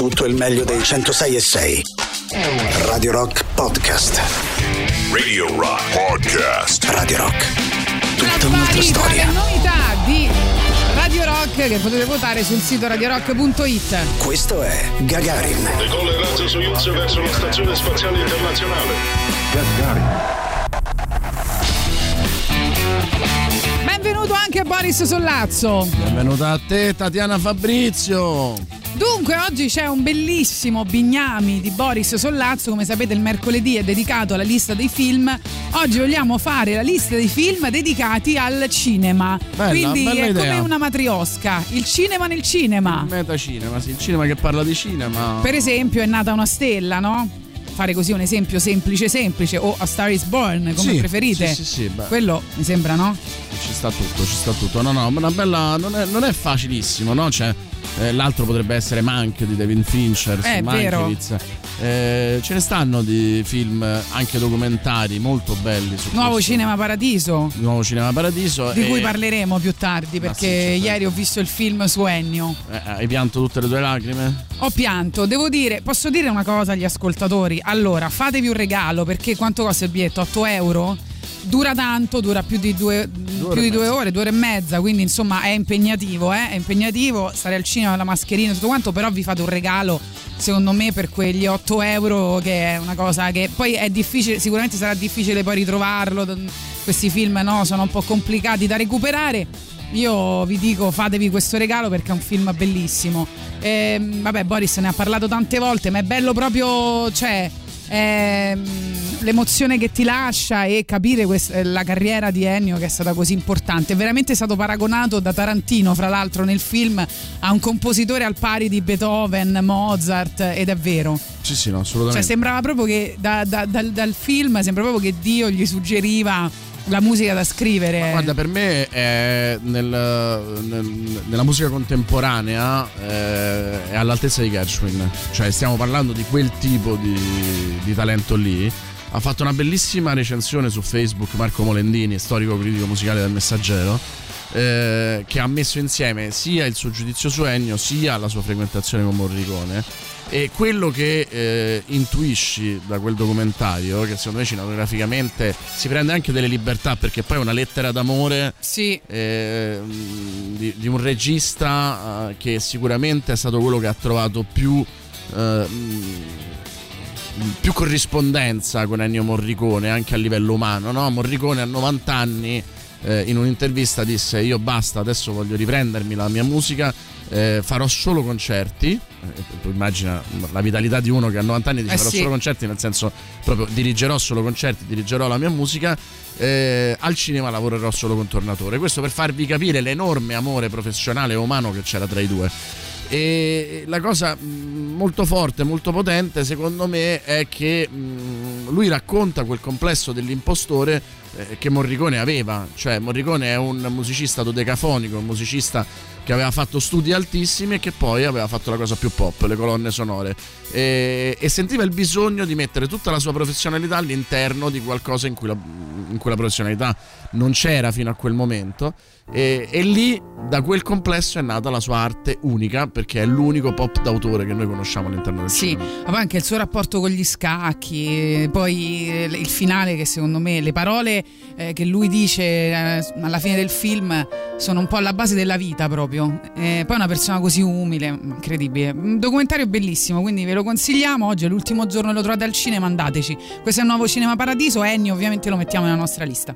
tutto il meglio dei 106 e 6. Radio Rock Podcast. Radio Rock Podcast. Radio Rock. Tutta Una un'altra storia. le novità di Radio Rock che potete votare sul sito radiorock.it. Questo è Gagarin. Decolla il razzo Soyuz verso la Stazione Spaziale Internazionale. Benvenuto anche a Boris Sollazzo. Benvenuta a te Tatiana Fabrizio. Dunque, oggi c'è un bellissimo bignami di Boris Sollazzo. Come sapete, il mercoledì è dedicato alla lista dei film. Oggi vogliamo fare la lista dei film dedicati al cinema. Bella, Quindi bella è idea. come una matriosca. Il cinema nel cinema. Metacinema, sì, il cinema che parla di cinema. Per esempio, è nata una stella, no? Fare così un esempio semplice, semplice, o A Star is Born, come Sì, preferite. Sì, sì, sì, beh, Quello mi sembra, no? ci sta tutto, ci sta tutto. No, no, ma una bella. Non è, non è facilissimo, no? Cioè, eh, l'altro potrebbe essere Mank di David Fincher. Eh, su. Eh, ce ne stanno di film anche documentari molto belli Nuovo questo. Cinema Paradiso. Nuovo Cinema Paradiso. Di e- cui parleremo più tardi perché sì, certo. ieri ho visto il film su Ennio. eh, hai pianto tutte le tue lacrime? Ho pianto, devo dire, posso dire una cosa agli ascoltatori? Allora, fatevi un regalo perché quanto costa il biglietto? 8 euro? Dura tanto, dura più di due, ore più e di due ore, due ore e mezza, quindi insomma è impegnativo, eh? è impegnativo stare al cinema, la mascherina e tutto quanto, però vi fate un regalo secondo me per quegli 8 euro che è una cosa che poi è difficile, sicuramente sarà difficile poi ritrovarlo, questi film no, sono un po' complicati da recuperare. Io vi dico fatevi questo regalo perché è un film bellissimo. Ehm, vabbè, Boris ne ha parlato tante volte, ma è bello proprio, cioè, ehm, l'emozione che ti lascia e capire quest- eh, la carriera di Ennio che è stata così importante. È veramente stato paragonato da Tarantino, fra l'altro, nel film a un compositore al pari di Beethoven, Mozart, ed è vero. Sì, sì, no, Cioè, assolutamente. sembrava proprio che da- da- dal, dal film sembra proprio che Dio gli suggeriva la musica da scrivere. Guarda, per me è nel- nel- nella musica contemporanea eh, è all'altezza di Gershwin. Cioè, stiamo parlando di quel tipo di, di talento lì. Ha fatto una bellissima recensione su Facebook Marco Molendini, storico critico musicale del Messaggero. eh, che ha messo insieme sia il suo giudizio su Ennio sia la sua frequentazione con Morricone e quello che eh, intuisci da quel documentario che secondo me cinematograficamente si prende anche delle libertà perché poi è una lettera d'amore Sì, eh, di, di un regista eh, che sicuramente è stato quello che ha trovato più eh, mh, più corrispondenza con Ennio Morricone anche a livello umano no? Morricone a 90 anni eh, in un'intervista disse io basta adesso voglio riprendermi la mia musica eh, farò solo concerti tu immagina la vitalità di uno che a 90 anni dice Eh farò sì. solo concerti nel senso proprio dirigerò solo concerti dirigerò la mia musica eh, al cinema lavorerò solo con Tornatore questo per farvi capire l'enorme amore professionale e umano che c'era tra i due e la cosa mh, molto forte, molto potente, secondo me, è che mh, lui racconta quel complesso dell'impostore eh, che Morricone aveva. Cioè, Morricone è un musicista dodecafonico, un musicista che aveva fatto studi altissimi e che poi aveva fatto la cosa più pop, le colonne sonore. E, e sentiva il bisogno di mettere tutta la sua professionalità all'interno di qualcosa in cui la, in cui la professionalità non c'era fino a quel momento. E, e lì, da quel complesso, è nata la sua arte unica, perché è l'unico pop d'autore che noi conosciamo all'interno del Sì, cinema. ma poi anche il suo rapporto con gli scacchi, poi eh, il finale che secondo me le parole eh, che lui dice eh, alla fine del film sono un po' alla base della vita proprio. Eh, poi è una persona così umile, incredibile. Un documentario bellissimo, quindi ve lo consigliamo. Oggi è l'ultimo giorno, lo trovate al cinema, andateci. Questo è il nuovo Cinema Paradiso, Ennio ovviamente lo mettiamo nella nostra lista.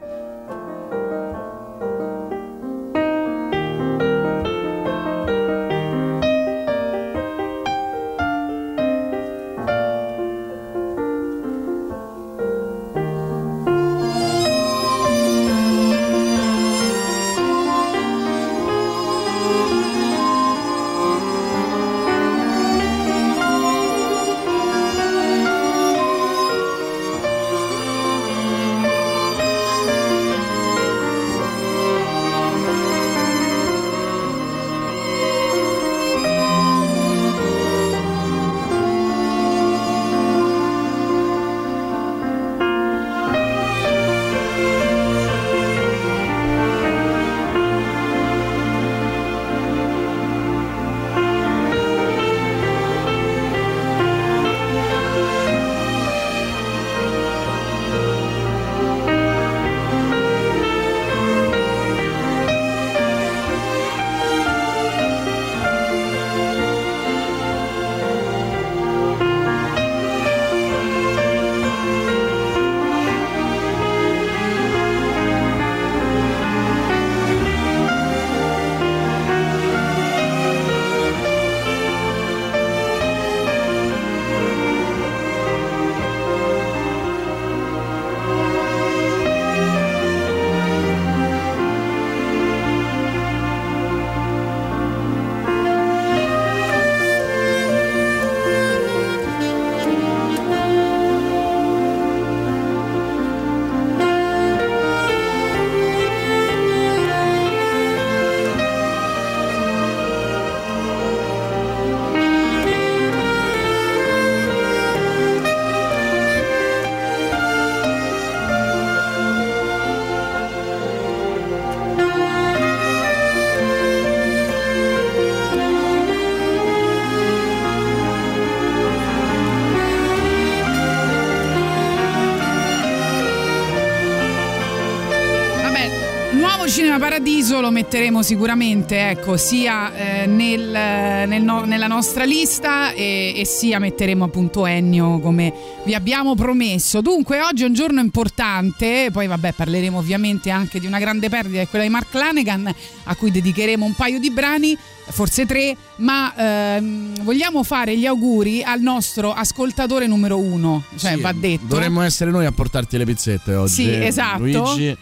Paradiso lo metteremo sicuramente ecco, sia eh, nel, nel no, nella nostra lista e, e, sia metteremo appunto Ennio come vi abbiamo promesso. Dunque oggi è un giorno importante, poi vabbè parleremo ovviamente anche di una grande perdita, quella di Mark Lanegan a cui dedicheremo un paio di brani forse tre, ma ehm, vogliamo fare gli auguri al nostro ascoltatore numero uno, cioè Sì, va detto. Dovremmo essere noi a portarti le pizzette oggi. Sì, esatto. Luigi, Eh,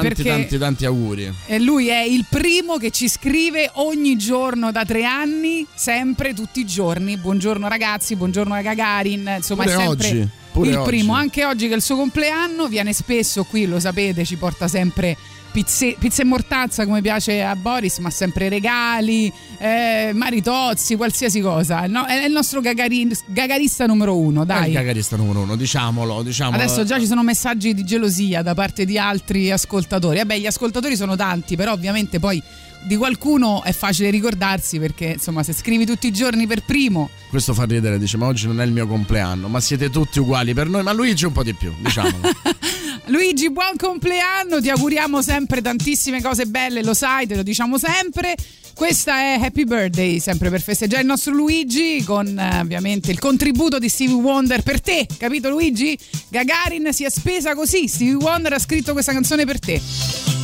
tanti, tanti, tanti auguri. E lui è il primo che ci scrive ogni giorno da tre anni, sempre, tutti i giorni. Buongiorno ragazzi, buongiorno a Gagarin. Insomma, Pure è sempre oggi, pure il oggi. primo. Anche oggi che è il suo compleanno, viene spesso qui, lo sapete, ci porta sempre. Pizze, pizza e mortazza come piace a Boris, ma sempre regali, eh, maritozzi, qualsiasi cosa. No, è il nostro gagarin- gagarista numero uno, È dai. il cagarista numero uno, diciamolo, diciamolo. Adesso già ci sono messaggi di gelosia da parte di altri ascoltatori. Vabbè, gli ascoltatori sono tanti, però ovviamente poi di qualcuno è facile ricordarsi perché insomma se scrivi tutti i giorni per primo Questo fa ridere, dice, ma oggi non è il mio compleanno, ma siete tutti uguali per noi, ma Luigi un po' di più, diciamolo. Luigi buon compleanno. Ti auguriamo sempre tantissime cose belle lo sai te lo diciamo sempre. Questa è Happy Birthday sempre per festeggiare il nostro Luigi con eh, ovviamente il contributo di Stevie Wonder per te. Capito Luigi? Gagarin si è spesa così. Stevie Wonder ha scritto questa canzone per te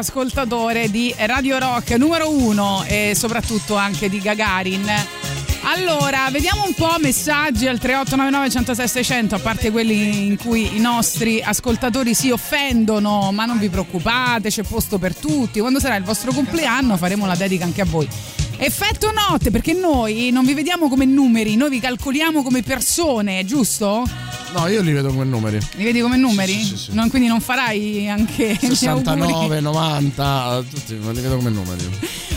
ascoltatore di Radio Rock numero uno e soprattutto anche di Gagarin. Allora, vediamo un po' messaggi al 3899 106 600, a parte quelli in cui i nostri ascoltatori si offendono, ma non vi preoccupate, c'è posto per tutti. Quando sarà il vostro compleanno faremo la dedica anche a voi. Effetto notte, perché noi non vi vediamo come numeri, noi vi calcoliamo come persone, giusto? No, io li vedo come numeri. Li vedi come numeri? Sì, sì, sì. Non- quindi non farai anche gli auguri? 69, 90, tutti li vedo come numeri.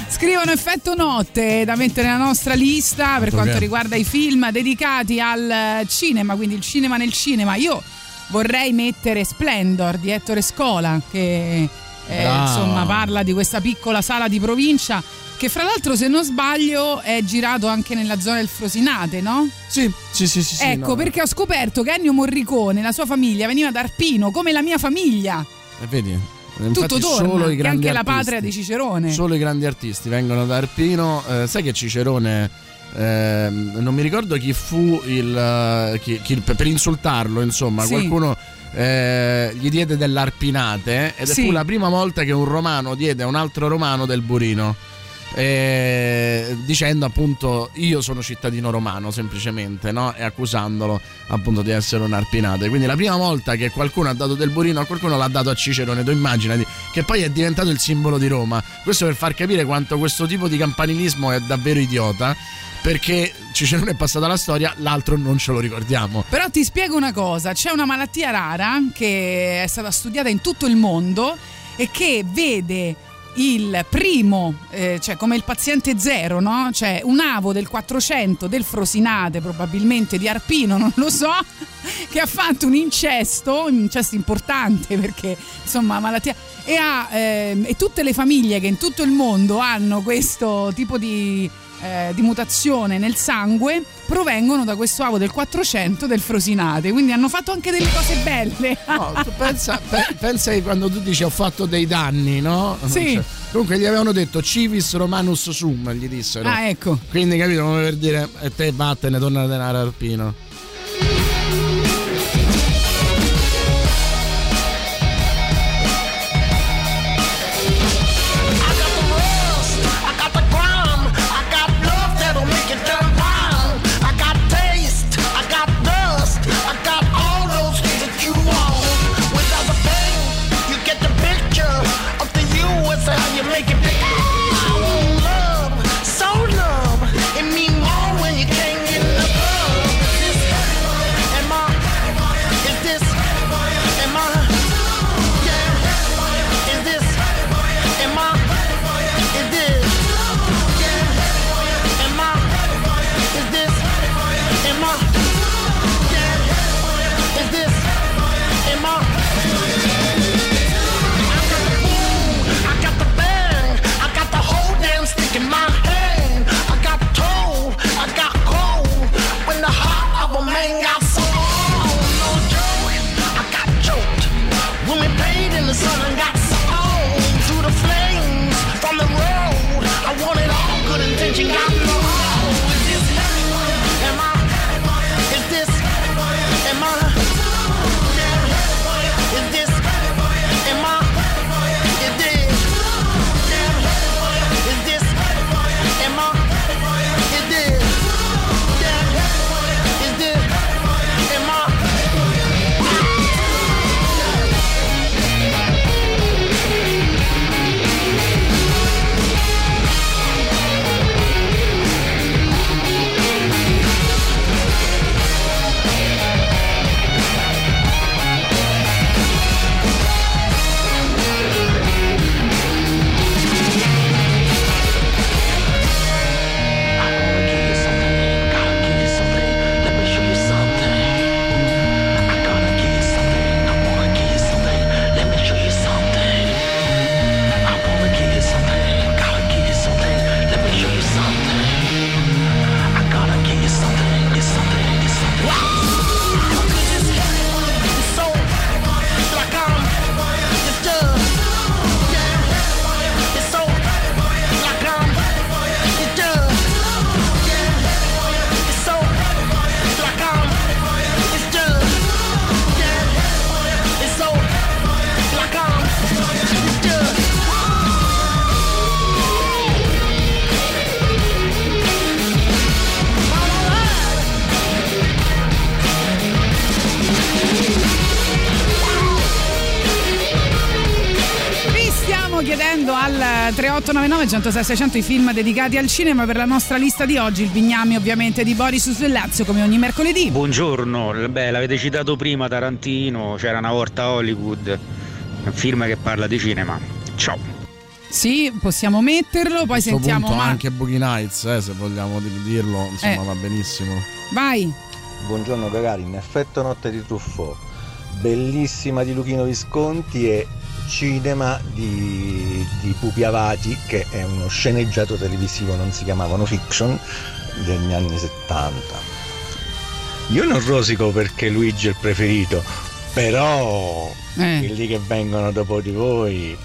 Scrivono effetto notte da mettere nella nostra lista per Altro quanto che. riguarda i film dedicati al cinema, quindi il cinema nel cinema. Io vorrei mettere Splendor di Ettore Scola che eh, insomma parla di questa piccola sala di provincia che fra l'altro se non sbaglio è girato anche nella zona del Frosinate, no? Sì, sì, sì, sì. ecco no. perché ho scoperto che Ennio Morricone la sua famiglia veniva da Arpino come la mia famiglia. E vedi? Tutto Infatti torna, solo i grandi anche la artisti, patria di Cicerone. Solo i grandi artisti vengono da Arpino. Eh, sai che Cicerone. ehm, non mi ricordo chi fu il. eh, chi- chi- per insultarlo, insomma, Sì. qualcuno eh, gli diede dell'arpinate ed Sì. fu la prima volta che un romano diede a un altro romano del burino. Eh, dicendo appunto io sono cittadino romano semplicemente no? e accusandolo appunto di essere un arpinate quindi la prima volta che qualcuno ha dato del burino a qualcuno l'ha dato a Cicerone tu immaginati che poi è diventato il simbolo di Roma. Questo per far capire quanto questo tipo di campanilismo è davvero idiota perché Cicerone è passato alla storia l'altro non ce lo ricordiamo. Però ti spiego una cosa, c'è una malattia rara che è stata studiata in tutto il mondo e che vede il primo, eh, cioè come il paziente zero, no? Cioè un avo del 400 del Frosinate, probabilmente di Arpino, non lo so, che ha fatto un incesto, un incesto importante perché insomma malattia e, ha, ehm, e tutte le famiglie che in tutto il mondo hanno questo tipo di, eh, di mutazione nel sangue provengono da questo avo del 400 del Frosinate, quindi hanno fatto anche delle cose belle. No, tu pensa, pe- pensa quando tu dici ho fatto dei danni, no? Sì. Cioè, comunque gli avevano detto civis romanus sum, gli dissero. Ah, ecco. Quindi capito come per dire e te vattene, torna a denaro Arpino. 3899 106 600 i film dedicati al cinema per la nostra lista di oggi, il bignami ovviamente di Boris Sullazio come ogni mercoledì. Buongiorno, beh, l'avete citato prima Tarantino, c'era una volta Hollywood, un film che parla di cinema. Ciao. Sì, possiamo metterlo, poi sentiamo punto Ma- anche Boogie Nights, eh, se vogliamo di- dirlo, insomma Eh. va benissimo. Vai. Buongiorno Gagarin, effetto notte di Truffaut, bellissima di Luchino Visconti e cinema di, di Pupi Avati che è uno sceneggiato televisivo, non si chiamavano fiction, degli anni 70. Io non rosico perché Luigi è il preferito, però Eh. quelli che vengono dopo di voi,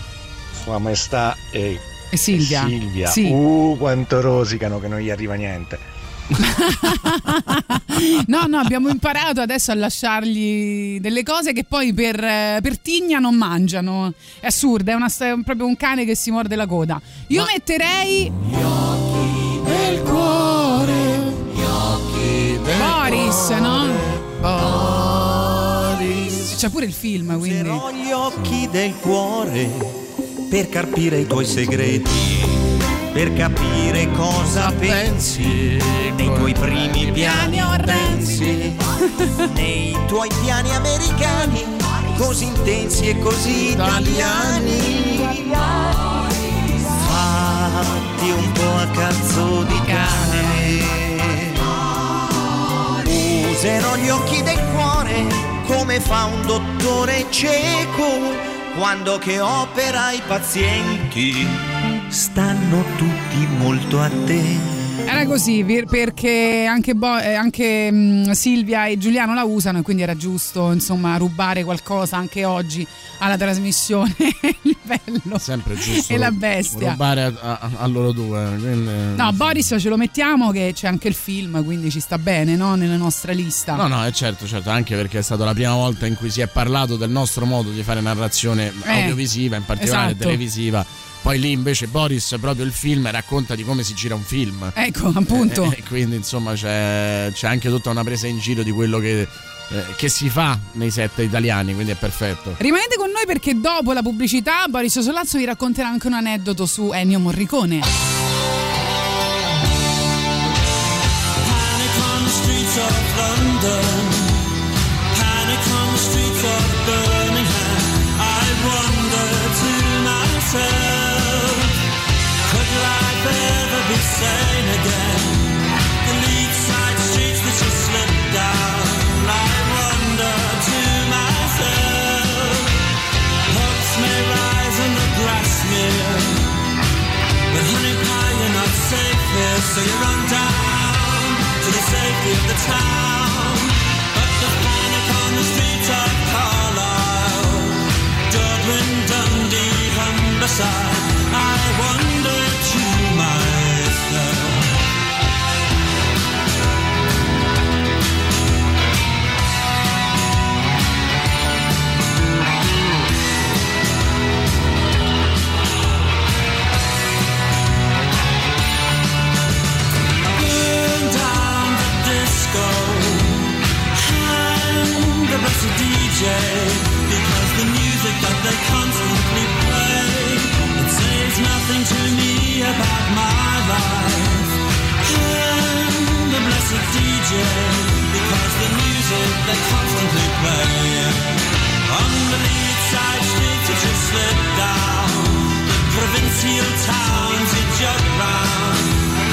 Sua Maestà e, E Silvia. e Silvia, Sì. uh quanto rosicano che non gli arriva niente. No, no, abbiamo imparato adesso a lasciargli delle cose che poi per, eh, per tigna non mangiano. È assurdo, è, una- è proprio un cane che si morde la coda. Io metterei. Del cuore, gli occhi del Boris, no? Boris. C'è pure il film, quindi. Userò gli occhi del cuore per carpire i tuoi segreti, per capire cosa pensi nei tuoi primi piani orrendi, nei tuoi piani americani, così intensi e così italiani. Fatti un po' a cazzo di cane. Userò gli occhi del cuore come fa un dottore cieco quando che opera i pazienti. Stanno tutti molto attenti. Era così per- perché anche, Bo- eh, anche, mm, Silvia e Giuliano la usano e quindi era giusto insomma rubare qualcosa anche oggi alla trasmissione. il bello. Sempre giusto. E la bestia. Rubare a, a- a loro due. quindi- No, Boris ce lo mettiamo che c'è anche il film, quindi ci sta bene, no? Nella nostra lista. No, no, è certo, certo, anche perché è stata la prima volta in cui si è parlato del nostro modo di fare narrazione Eh, audiovisiva, in particolare esatto. televisiva. Poi lì invece Boris, proprio il film, racconta di come si gira un film. Ecco, appunto. E quindi insomma c'è, c'è anche tutta una presa in giro di quello che, eh, che si fa nei set italiani, quindi è perfetto. Rimanete con noi perché dopo la pubblicità Boris Solazzo vi racconterà anche un aneddoto su Ennio Morricone. Panic on the streets of London. Here, so you run down to the safety of the town. But the panic on the streets of Carlisle, Dublin, Dundee, Humberside. Because the music that they constantly play, it says nothing to me about my life. Hang the blessed DJ. Because the music they constantly play. On the side streets you just slip down. The provincial towns you jog round.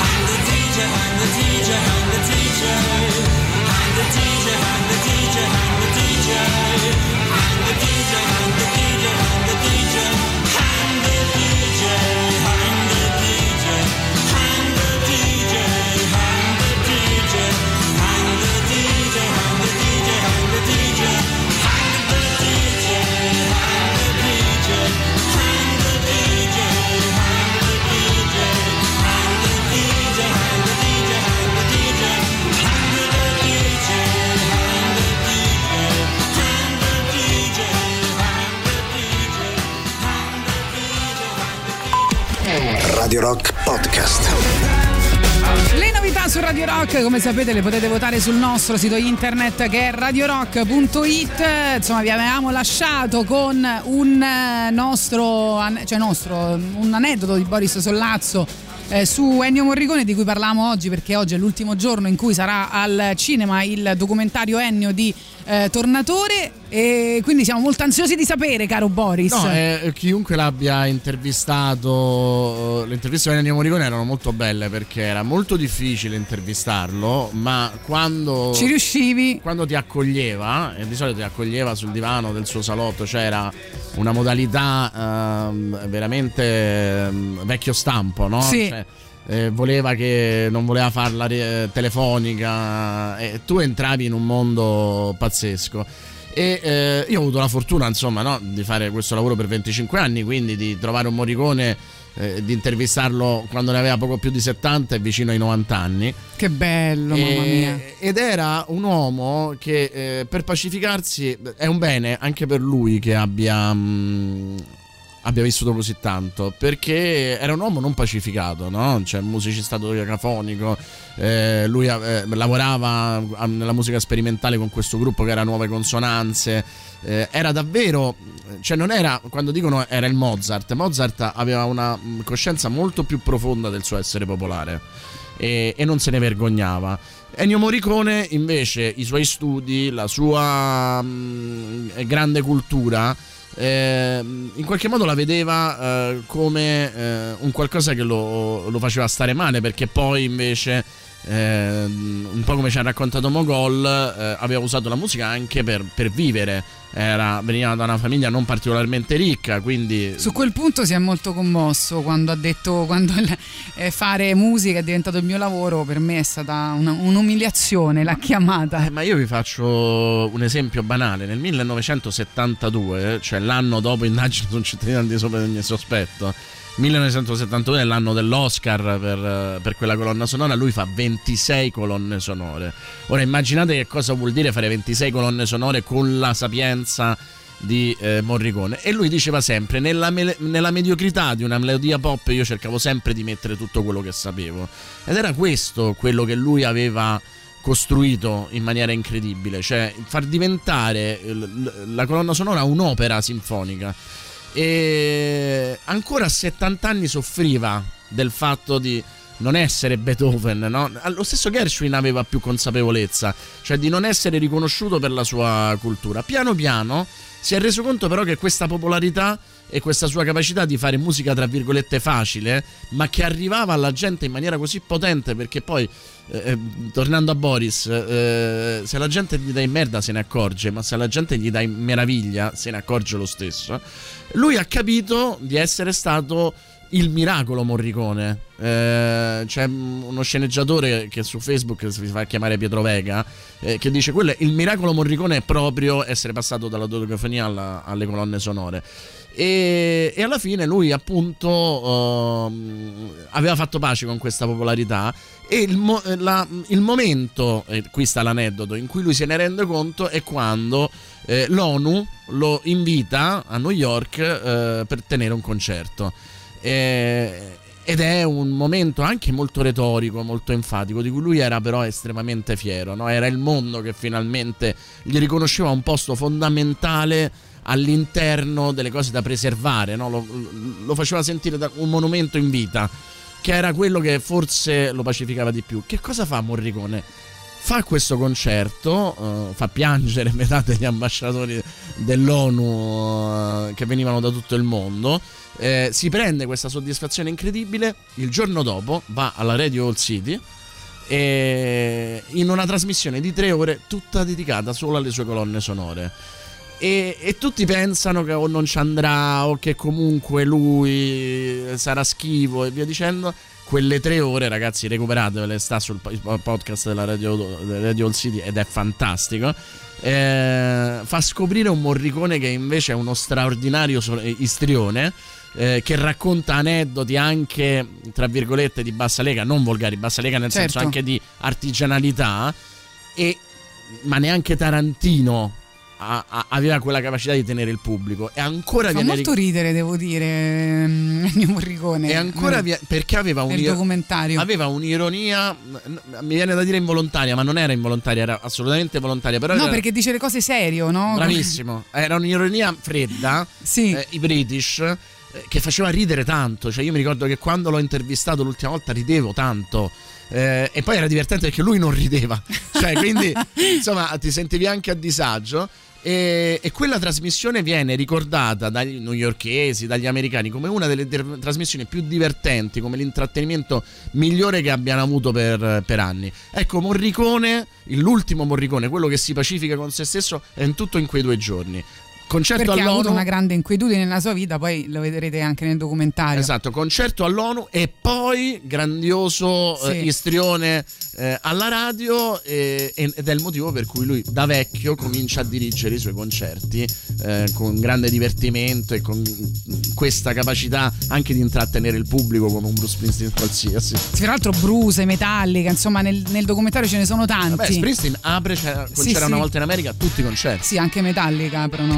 Hang the DJ, hang the DJ, hang the DJ. Hang the DJ, hang the DJ, hang the DJ. DJ, I'm the DJ, I'm the DJ. Radio Rock Podcast. Le novità su Radio Rock, come sapete le potete votare sul nostro sito internet che è radiorock.it. Insomma, vi avevamo lasciato con un eh, nostro, cioè nostro, un aneddoto di Boris Sollazzo eh, su Ennio Morricone di cui parliamo oggi perché oggi è l'ultimo giorno in cui sarà al cinema il documentario Ennio di eh, Tornatore e quindi siamo molto ansiosi di sapere, caro Boris. No, eh, chiunque l'abbia intervistato, le interviste di Ennio Morricone erano molto belle perché era molto difficile intervistarlo, ma quando Ci riuscivi? quando ti accoglieva, e di solito ti accoglieva sul divano del suo salotto, c'era una modalità ehm, veramente ehm, vecchio stampo, no? Sì. Cioè, eh, voleva che non voleva farla eh, telefonica. E tu entravi in un mondo pazzesco. E eh, io ho avuto la fortuna insomma no, di fare questo lavoro per 25 anni quindi di trovare un Morricone eh, di intervistarlo quando ne aveva poco più di 70 e vicino ai 90 anni. Che bello, mamma e- mia. ed era un uomo che eh, per pacificarsi è un bene anche per lui che abbia, mm, abbia vissuto così tanto perché era un uomo non pacificato, no? Cioè, musicista dodecafonico. eh, lui eh, lavorava ah, nella musica sperimentale con questo gruppo che era Nuove Consonanze. eh, era davvero, cioè non era, quando dicono era il Mozart, Mozart aveva una mm, coscienza molto più profonda del suo essere popolare e, e non se ne vergognava. Ennio Morricone invece i suoi studi, la sua mm, grande cultura eh, in qualche modo la vedeva eh, come eh, un qualcosa che lo, lo faceva stare male perché poi invece un po' come ci ha raccontato Mogol eh, aveva usato la musica anche per, per vivere Era- veniva da una famiglia non particolarmente ricca quindi Su quel punto si è molto commosso quando ha detto quando eh, fare musica è diventato il mio lavoro, per me è stata una- un'umiliazione, l'ha chiamata. Eh, ma io vi faccio un esempio banale. Nel 1972, cioè l'anno dopo indagine su un cittadino di sopra di ogni sospetto, 1972 è l'anno dell'Oscar per, per quella colonna sonora, lui fa 26 colonne sonore. Ora immaginate che cosa vuol dire fare 26 colonne sonore con la sapienza di eh, Morricone e lui diceva sempre nella, mele- nella mediocrità di una melodia pop io cercavo sempre di mettere tutto quello che sapevo ed era questo quello che lui aveva costruito in maniera incredibile, cioè far diventare la colonna sonora un'opera sinfonica. E ancora a 70 anni soffriva del fatto di non essere Beethoven, no? Lo stesso Gershwin aveva più consapevolezza, cioè di non essere riconosciuto per la sua cultura. Piano piano si è reso conto però che questa popolarità e questa sua capacità di fare musica tra virgolette facile, ma che arrivava alla gente in maniera così potente perché poi eh, eh, tornando a Boris, eh, se la gente gli dai merda se ne accorge, ma se la gente gli dai meraviglia se ne accorge lo stesso. Lui ha capito di essere stato il miracolo Morricone. Eh, c'è uno sceneggiatore che su Facebook si fa chiamare Pietro Vega eh, che dice quello il miracolo Morricone è proprio essere passato dalla dodecafonia alla- alle colonne sonore. E, e alla fine lui appunto ehm, aveva fatto pace con questa popolarità e il, mo- eh, la- il momento, e qui sta l'aneddoto, in cui lui se ne rende conto è quando eh, l'ONU lo invita a New York eh, per tenere un concerto. Eh, ed è un momento anche molto retorico, molto enfatico, di cui lui era però estremamente fiero. no? Era il mondo che finalmente gli riconosceva un posto fondamentale all'interno delle cose da preservare, no? lo, lo faceva sentire da un monumento in vita, che era quello che forse lo pacificava di più. Che cosa fa Morricone? Fa questo concerto, eh, fa piangere metà degli ambasciatori dell'ONU eh, che venivano da tutto il mondo. eh, si prende questa soddisfazione incredibile. Il giorno dopo va alla Radio Hall City e in una trasmissione di tre ore tutta dedicata solo alle sue colonne sonore. E, e tutti pensano che o non ci andrà o che comunque lui sarà schivo e via dicendo. Quelle tre ore, ragazzi, recuperatevele, sta sul po- podcast della Radio, della Radio All City ed è fantastico. Eh, fa scoprire un Morricone che invece è uno straordinario istrione. eh, che racconta aneddoti anche tra virgolette di bassa lega, non volgari, bassa lega nel senso Certo. anche di artigianalità. E, ma neanche Tarantino ha- ha- aveva quella capacità di tenere il pubblico e ancora Fa viene molto ridere, devo dire, ehm, Ennio Morricone. e ancora Nel- vi- perché aveva, un'iro- documentario. aveva un'ironia mi viene da dire involontaria ma non era involontaria era assolutamente volontaria però No, era- perché dice le cose serio, no? bravissimo era un'ironia fredda Sì. eh, i British eh, che faceva ridere tanto cioè io mi ricordo che quando l'ho intervistato l'ultima volta ridevo tanto eh, e poi era divertente perché lui non rideva cioè quindi insomma ti sentivi anche a disagio e, e quella trasmissione viene ricordata dagli newyorkesi, dagli americani come una delle ter- trasmissioni più divertenti, come l'intrattenimento migliore che abbiano avuto per, per anni. Ecco, Morricone, l'ultimo Morricone, quello che si pacifica con se stesso, è in tutto in quei due giorni. Concerto Perché ha avuto all'ONU. una grande inquietudine nella sua vita, poi lo vedrete anche nel documentario. Esatto, concerto all'ONU e poi grandioso eh, Sì. istrione eh, alla radio eh, ed è il motivo per cui lui da vecchio comincia a dirigere i suoi concerti eh, con grande divertimento e con questa capacità anche di intrattenere il pubblico come un Bruce Springsteen qualsiasi. Sì, Tra l'altro Bruse, Metallica, insomma nel, nel documentario ce ne sono tanti. Beh, Springsteen apre, c'era, Sì, c'era una sì. volta in America tutti i concerti. Sì, anche Metallica aprono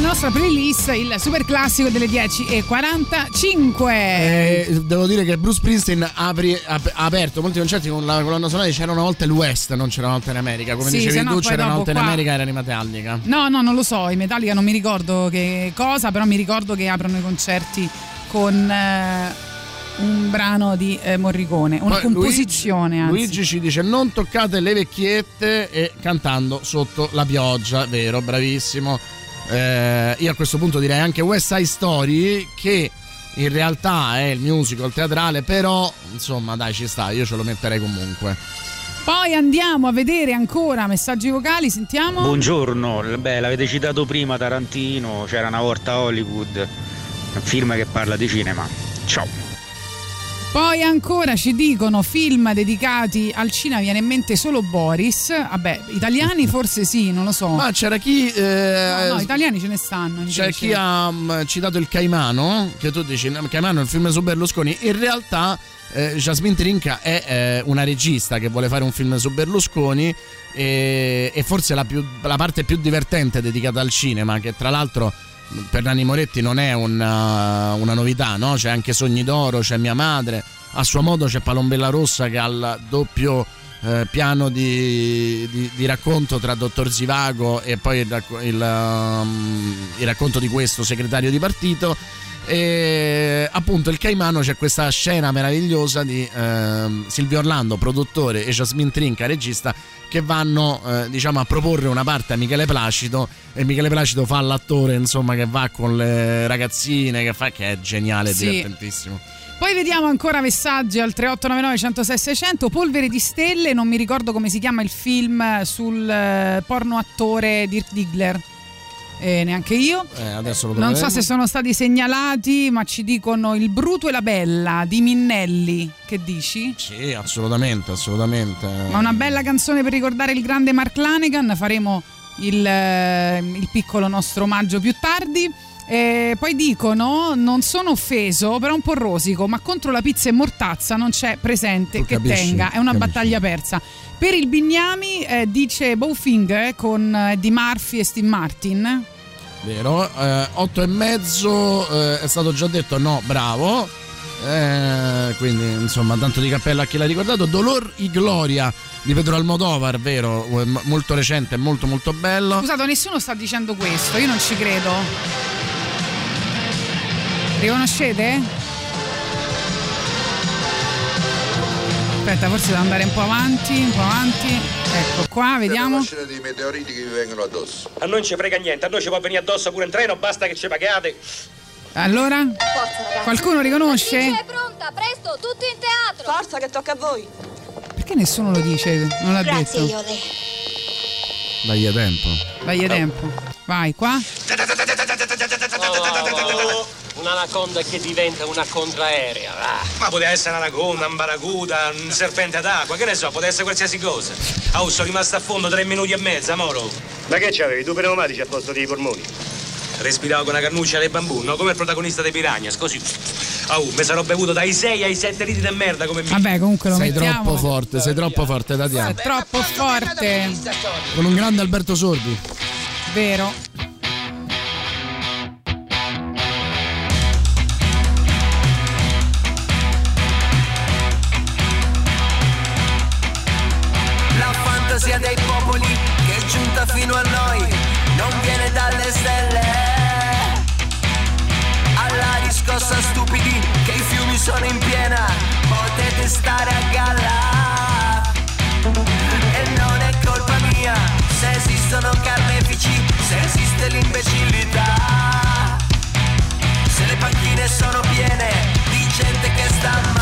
Nostra playlist il super classico delle 10.45. Eh, devo dire che Bruce Springsteen apri- ap- ha aperto molti concerti con la colonna sonora C'era una volta il West, non c'era una volta in America. Come Sì, dicevi no tu, c'era una volta in qua- America, era in Metallica. No, no, non lo so, i Metallica non mi ricordo che cosa, però mi ricordo che aprono i concerti con eh, un brano di eh, Morricone, una Poi composizione anzi. Luigi ci dice non toccate le vecchiette e cantando sotto la pioggia, vero, bravissimo. Eh, io a questo punto direi anche West Side Story che in realtà è il musical teatrale, però insomma dai ci sta, io ce lo metterei comunque. Poi andiamo a vedere ancora messaggi vocali, sentiamo. Buongiorno, beh, l'avete citato prima Tarantino, c'era una volta Hollywood, un film che parla di cinema. Ciao. Poi ancora ci dicono film dedicati al cinema, viene in mente solo Boris. Vabbè, italiani forse sì, non lo so. Ma c'era chi... eh, No, no, italiani ce ne stanno. C'è invece. chi ha mm, citato il Caimano, che tu dici, "No, Caimano è il film su Berlusconi, in realtà eh, Jasmine Trinca è eh, una regista che vuole fare un film su Berlusconi e, e forse la, più- la parte più divertente dedicata al cinema, che tra l'altro per Nanni Moretti non è una, una novità, no? c'è anche Sogni d'Oro, c'è Mia Madre, a suo modo c'è Palombella Rossa che ha il doppio eh, piano di, di- di racconto tra Dottor Zivago e poi il, racco- il, um, il racconto di questo segretario di partito. E appunto il Caimano c'è questa scena meravigliosa di ehm, Silvio Orlando, produttore, e Jasmine Trinca, regista, che vanno eh, diciamo a proporre una parte a Michele Placido e Michele Placido fa l'attore insomma che va con le ragazzine che fa che è geniale, Sì. divertentissimo. Poi vediamo ancora messaggi al 3899 106 600 Polvere di stelle, non mi ricordo come si chiama il film sul eh, porno attore Dirk Diggler. Eh, neanche io. Eh, Non so se sono stati segnalati, ma ci dicono Il Bruto e la Bella di Minnelli. Che dici? Sì, assolutamente, assolutamente. Ma una bella canzone per ricordare il grande Mark Lanegan. Faremo il, eh, il piccolo nostro omaggio più tardi. E poi dicono: Non sono offeso, però un po' rosico, ma contro la pizza e mortazza non c'è presente Tu che capisci, tenga. È una capisci. battaglia persa. Per il Bignami eh, dice Bowfinger con eh, Di Murphy e Steve Martin. Vero, eh, otto e mezzo eh, è stato già detto no, bravo. Eh, quindi insomma, tanto di cappello a chi l'ha ricordato. Dolor y Gloria di Pedro Almodovar, vero, eh, m- molto recente, molto molto bello. Scusate, nessuno sta dicendo questo, io non ci credo. Riconoscete? Aspetta, forse devo andare un po' avanti, un po' avanti. Ecco qua, vediamo. C'è dei meteoriti che vi vengono addosso. A noi non ci frega niente, a noi ci può venire addosso pure in treno, basta che ci pagate. Allora? Qualcuno riconosce? è pronta, presto, tutti in teatro. Forza che tocca a voi. Perché nessuno lo dice? Non l'ha detto. Iole. Dai a tempo. Dai tempo. Vai, qua. Un'anaconda che diventa una contraerea. Ma poteva essere un'anaconda, un baracuda, un serpente d'acqua, che ne so, poteva essere qualsiasi cosa. Oh, sono rimasto a fondo tre minuti e mezzo, amoro. Ma che c'avevi? Due pneumatici al posto dei polmoni? Respiravo con una cannuccia dei bambù, no? Come il protagonista dei Piranhas, così. Oh, mi sarò bevuto dai 6 ai 7 litri di merda come mi. Vabbè, comunque lo Sei mettiamo. troppo forte, sei troppo forte, Tatiana. È troppo forte. Con un grande Alberto Sordi. Vero. Sono in piena, potete stare a galla. E non è colpa mia se esistono carnefici, se esiste l'imbecillità. Se le panchine sono piene di gente che sta male.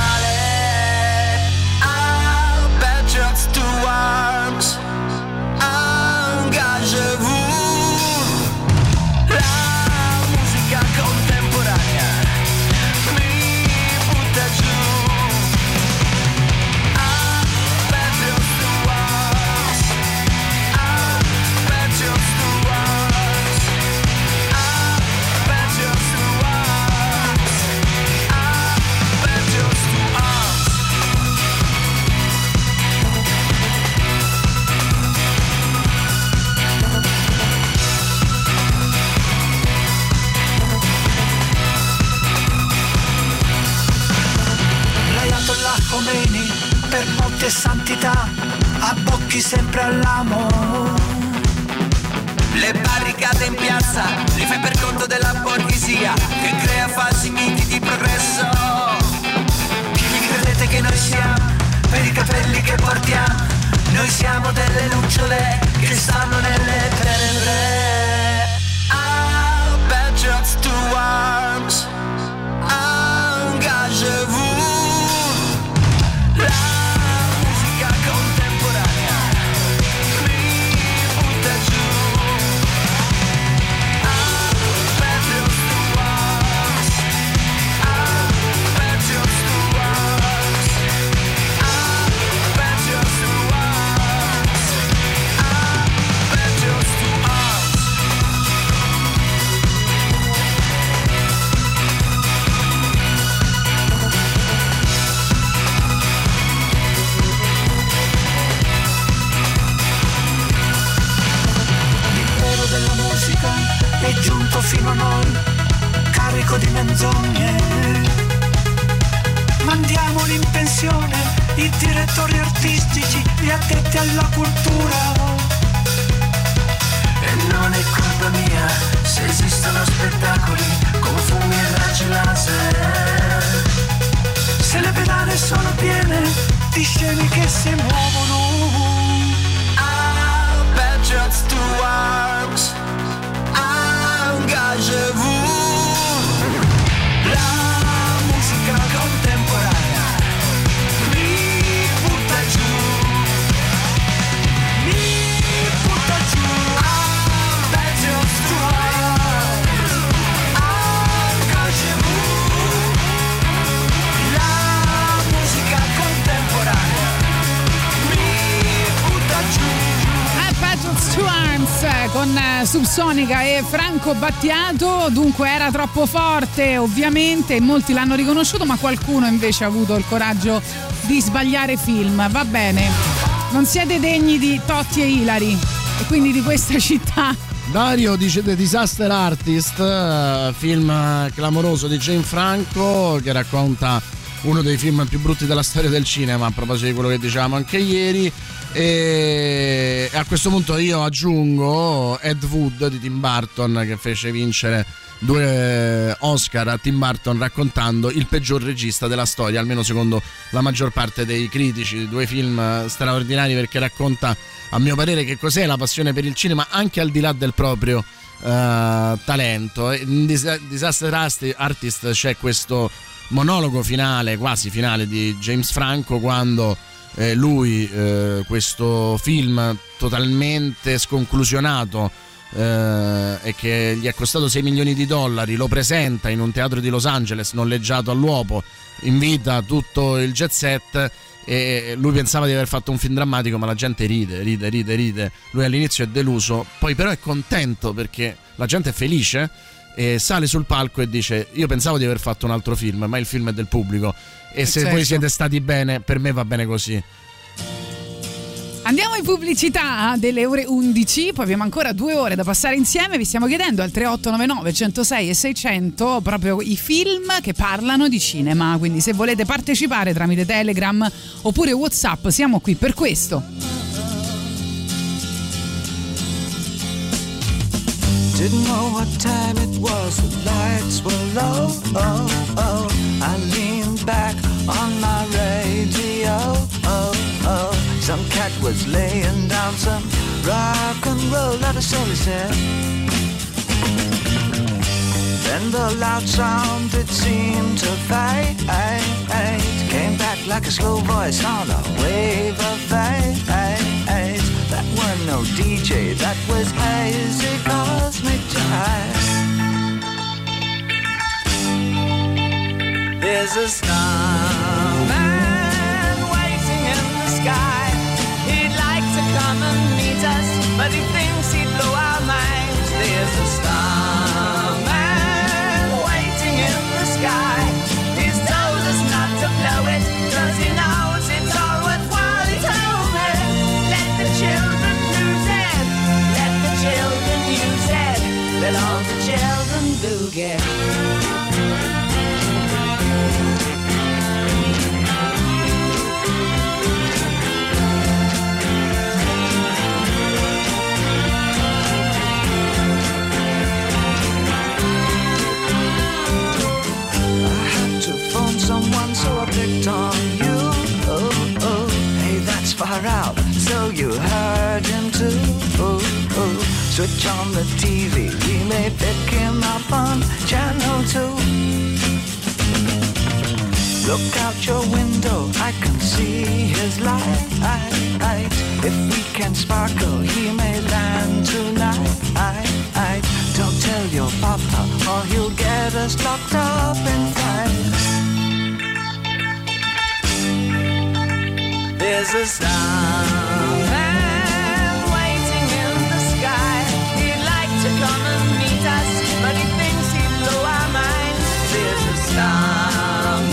Franco Battiato, dunque era troppo forte ovviamente, molti l'hanno riconosciuto ma qualcuno invece ha avuto il coraggio di sbagliare film, va bene, non siete degni di Totti e Ilari e quindi di questa città. Dario dice The Disaster Artist, eh, film clamoroso di Jane Franco che racconta uno dei film più brutti della storia del cinema, a proposito di quello che dicevamo anche ieri. E a questo punto io aggiungo Ed Wood di Tim Burton che fece vincere due Oscar a Tim Burton raccontando il peggior regista della storia, almeno secondo la maggior parte dei critici. Due film straordinari perché racconta, a mio parere, che cos'è la passione per il cinema anche al di là del proprio eh, talento. In Dis- Disaster Arti- Artist c'è questo monologo finale, quasi finale di James Franco quando eh, lui eh, questo film totalmente sconclusionato eh, e che gli è costato 6 milioni di dollari lo presenta in un teatro di Los Angeles noleggiato all'uopo invita tutto il jet set e lui pensava di aver fatto un film drammatico ma la gente ride, ride, ride, ride. Lui all'inizio è deluso poi però è contento perché la gente è felice e sale sul palco e dice io pensavo di aver fatto un altro film ma il film è del pubblico e se certo. voi siete stati bene per me va bene così Andiamo in pubblicità delle ore 11, poi abbiamo ancora due ore da passare insieme. Vi stiamo chiedendo al 3899 106 e 600 proprio i film che parlano di cinema. Quindi se volete partecipare tramite Telegram oppure WhatsApp, siamo qui per questo. Didn't know what time it was, the lights were low. Oh, oh. I leaned back on my radio. Oh, oh. Some cat was laying down some rock and roll that a soul said. Then the loud sound it seemed to fade Came back like a slow voice on a wave of fate That were no DJ, that was hazy cosmic jive There's a starman waiting in the sky. He'd like to come and meet us But he thinks he'd blow our minds. There's a starman waiting in the sky. He's told us not to blow it Cause he knows it's all worthwhile. He told Let the children it. Let the children use it. All the children you heard him too. Switch on the TV, we may pick him up on channel two. Look out your window, I can see his light. If we can sparkle, he may land tonight. Don't tell your papa, or he'll get us locked up in. There's a starman waiting in the sky. He'd like to come and meet us, but he thinks he'd blow our minds. There's a starman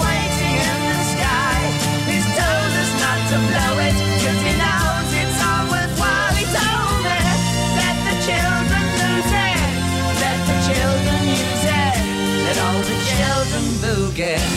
waiting in the sky. He's told us not to blow it, 'cause he knows it's all worthwhile. He told me, let the children lose it, let the children use it, let all the children boogie.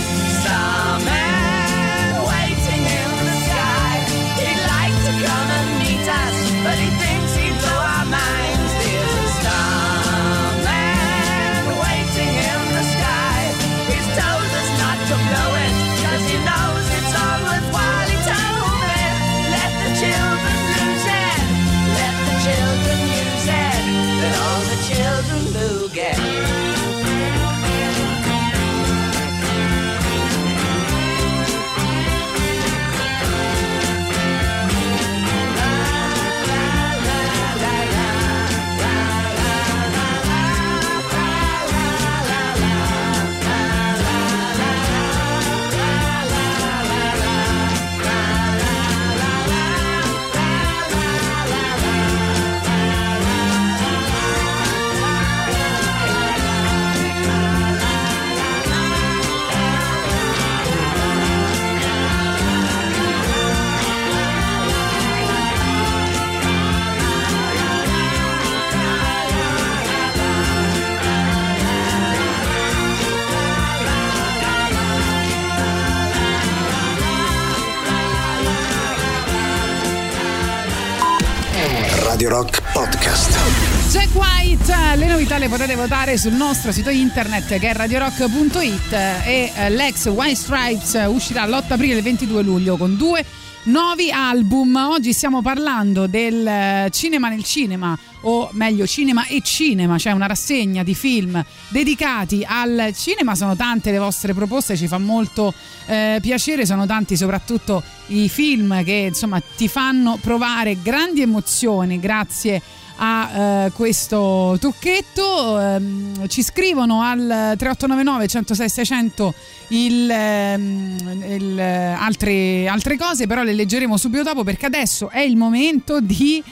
Radio Rock Podcast. Jack White, le novità le potete votare sul nostro sito internet che è radiorock.it e eh, l'ex White Stripes uscirà l'8 aprile e il 22 luglio con due nuovi album. Oggi stiamo parlando del eh, cinema nel cinema o meglio cinema e cinema, cioè una rassegna di film dedicati al cinema. Sono tante le vostre proposte, ci fa molto eh, piacere, sono tanti soprattutto i film che insomma ti fanno provare grandi emozioni grazie a eh, questo trucchetto ehm, ci scrivono al 3899 106 600 il, ehm, il, eh, altre, altre cose però le leggeremo subito dopo perché adesso è il momento di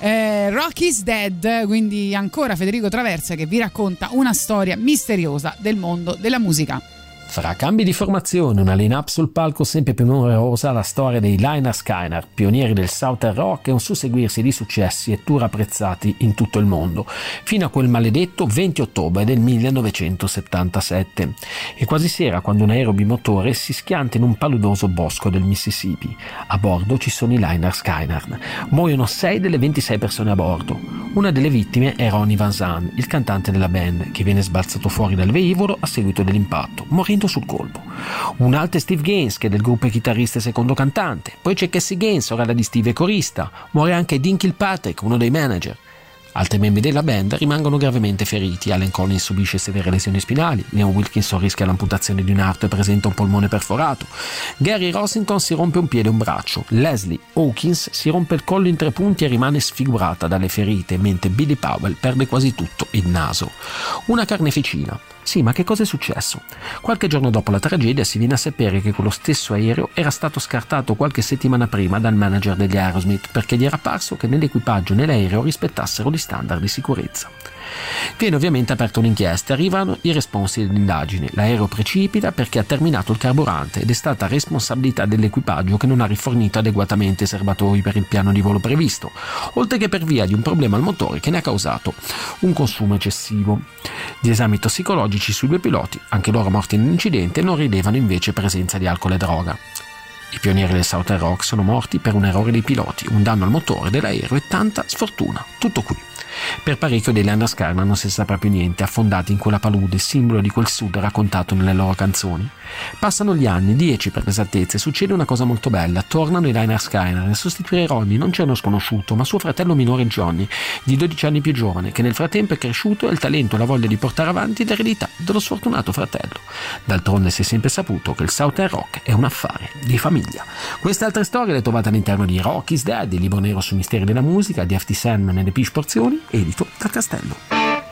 eh, Rock is Dead quindi ancora Federico Traversa che vi racconta una storia misteriosa del mondo della musica Fra cambi di formazione, una line-up sul palco sempre più numerosa, la storia dei Liner Skyner, pionieri del Southern Rock e un susseguirsi di successi e tour apprezzati in tutto il mondo, fino a quel maledetto 20 ottobre del 1977. È quasi sera quando un aereo bimotore si schianta in un paludoso bosco del Mississippi. A bordo ci sono i Liner Skyner. Muoiono 6 delle 26 persone a bordo. Una delle vittime è Ronnie Van Zandt, il cantante della band, che viene sbalzato fuori dal velivolo a seguito dell'impatto, morendo sul colpo. Un altro è Steve Gaines, che del gruppo è chitarrista e secondo cantante. Poi c'è Cassie Gaines, sorella di Steve e corista. Muore anche Dean Kilpatrick, uno dei manager. Altri membri della band rimangono gravemente feriti. Allen Collins subisce severe lesioni spinali, Leon Wilkinson rischia l'amputazione di un arto e presenta un polmone perforato, Gary Rossington si rompe un piede e un braccio, Leslie Hawkins si rompe il collo in tre punti e rimane sfigurata dalle ferite, mentre Billy Powell perde quasi tutto il naso. Una carneficina. Sì, ma che cosa è successo? Qualche giorno dopo la tragedia si viene a sapere che quello stesso aereo era stato scartato qualche settimana prima dal manager degli Aerosmith perché gli era parso che nell'equipaggio e nell'aereo rispettassero gli standard di sicurezza. Viene ovviamente aperta un'inchiesta e arrivano i responsi dell'indagine. L'aereo precipita perché ha terminato il carburante ed è stata responsabilità dell'equipaggio che non ha rifornito adeguatamente i serbatoi per il piano di volo previsto, oltre che per via di un problema al motore che ne ha causato un consumo eccessivo. Gli esami tossicologici sui due piloti, anche loro morti nell'incidente, non rilevano invece presenza di alcol e droga. I pionieri del Southern Rock sono morti per un errore dei piloti, un danno al motore dell'aereo e tanta sfortuna. Tutto qui. Per parecchio dei Lana Scarna non si saprà più niente, affondati in quella palude, simbolo di quel sud raccontato nelle loro canzoni. Passano gli anni, dieci per l'esattezza, e succede una cosa molto bella. Tornano i Liner e a sostituire Ronnie non c'è uno sconosciuto, ma suo fratello minore Johnny, di 12 anni più giovane, che nel frattempo è cresciuto e il talento e la voglia di portare avanti l'eredità dello sfortunato fratello. D'altronde si è sempre saputo che il Southern Rock è un affare di famiglia. Queste altre storie le trovate all'interno di Rocky's Dead, il libro nero sui misteri della musica, di FT Sandman e le Peach Porzioni, edito dal Castello.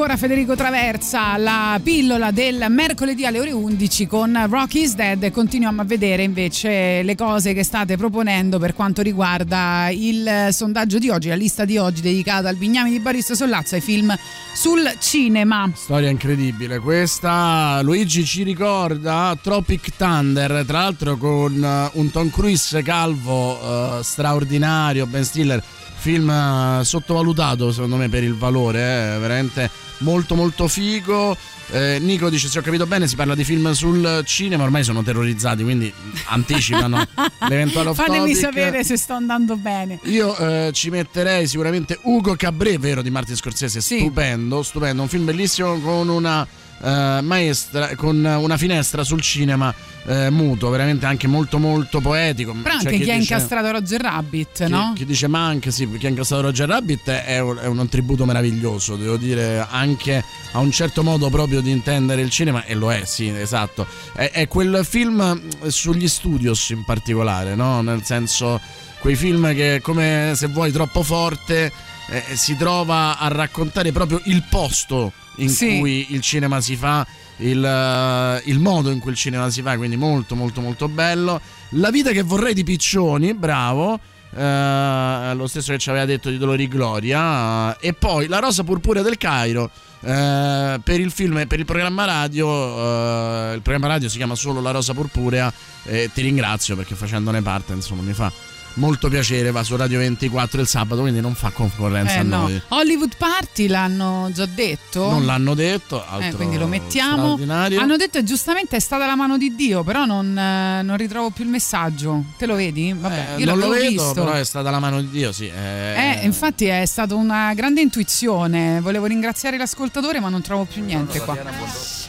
Ancora Federico Traversa, la pillola del mercoledì alle ore 11 con Rock is Dead continuiamo a vedere invece le cose che state proponendo per quanto riguarda il sondaggio di oggi, la lista di oggi dedicata al Bignami di Barista Sollazzo ai film sul cinema. Storia incredibile questa. Luigi ci ricorda Tropic Thunder, tra l'altro con eh, un Tom Cruise calvo eh, straordinario, Ben Stiller. Film eh, sottovalutato secondo me per il valore, eh, veramente molto molto figo. Eh, Nico dice: Se ho capito bene, si parla di film sul cinema. Ormai sono terrorizzati, quindi anticipano l'eventuale off Fatemi sapere se sto andando bene. Io eh, ci metterei sicuramente Ugo Cabré, vero, di Martin Scorsese, stupendo, stupendo, un film bellissimo con una eh, maestra, con una finestra sul cinema eh, muto, veramente anche molto molto poetico. Però C'è anche chi, ha dice- incastrato Roger Rabbit, chi, no? chi dice ma anche sì, chi ha incastrato Roger Rabbit è un, è un tributo meraviglioso, devo dire, anche a un certo modo proprio di intendere il cinema, e lo è, sì, esatto. È, è quel film sugli studios in particolare, no? Nel senso, quei film che come se vuoi troppo forte eh, si trova a raccontare proprio il posto in Sì. cui il cinema si fa, il, eh, il modo in cui il cinema si fa, quindi molto molto molto bello. La vita che vorrei di Piccioni, bravo. eh, lo stesso che ci aveva detto di Dolori Gloria eh, e poi La Rosa Purpurea del Cairo eh, per il film e per il programma radio eh, il programma radio si chiama solo La Rosa Purpurea e ti ringrazio perché facendone parte insomma mi fa molto piacere va su Radio 24 il sabato quindi non fa concorrenza Eh, a no. noi Hollywood Party l'hanno già detto. non l'hanno detto Eh, quindi lo mettiamo. Hanno detto e giustamente è stata la mano di Dio, però non, eh, non ritrovo più il messaggio. Te lo vedi? Vabbè, Eh, io non lo vedo visto. però è stata la mano di Dio sì eh, Eh, infatti è stata una grande intuizione. Volevo ringraziare l'ascoltatore, ma non trovo più niente qua.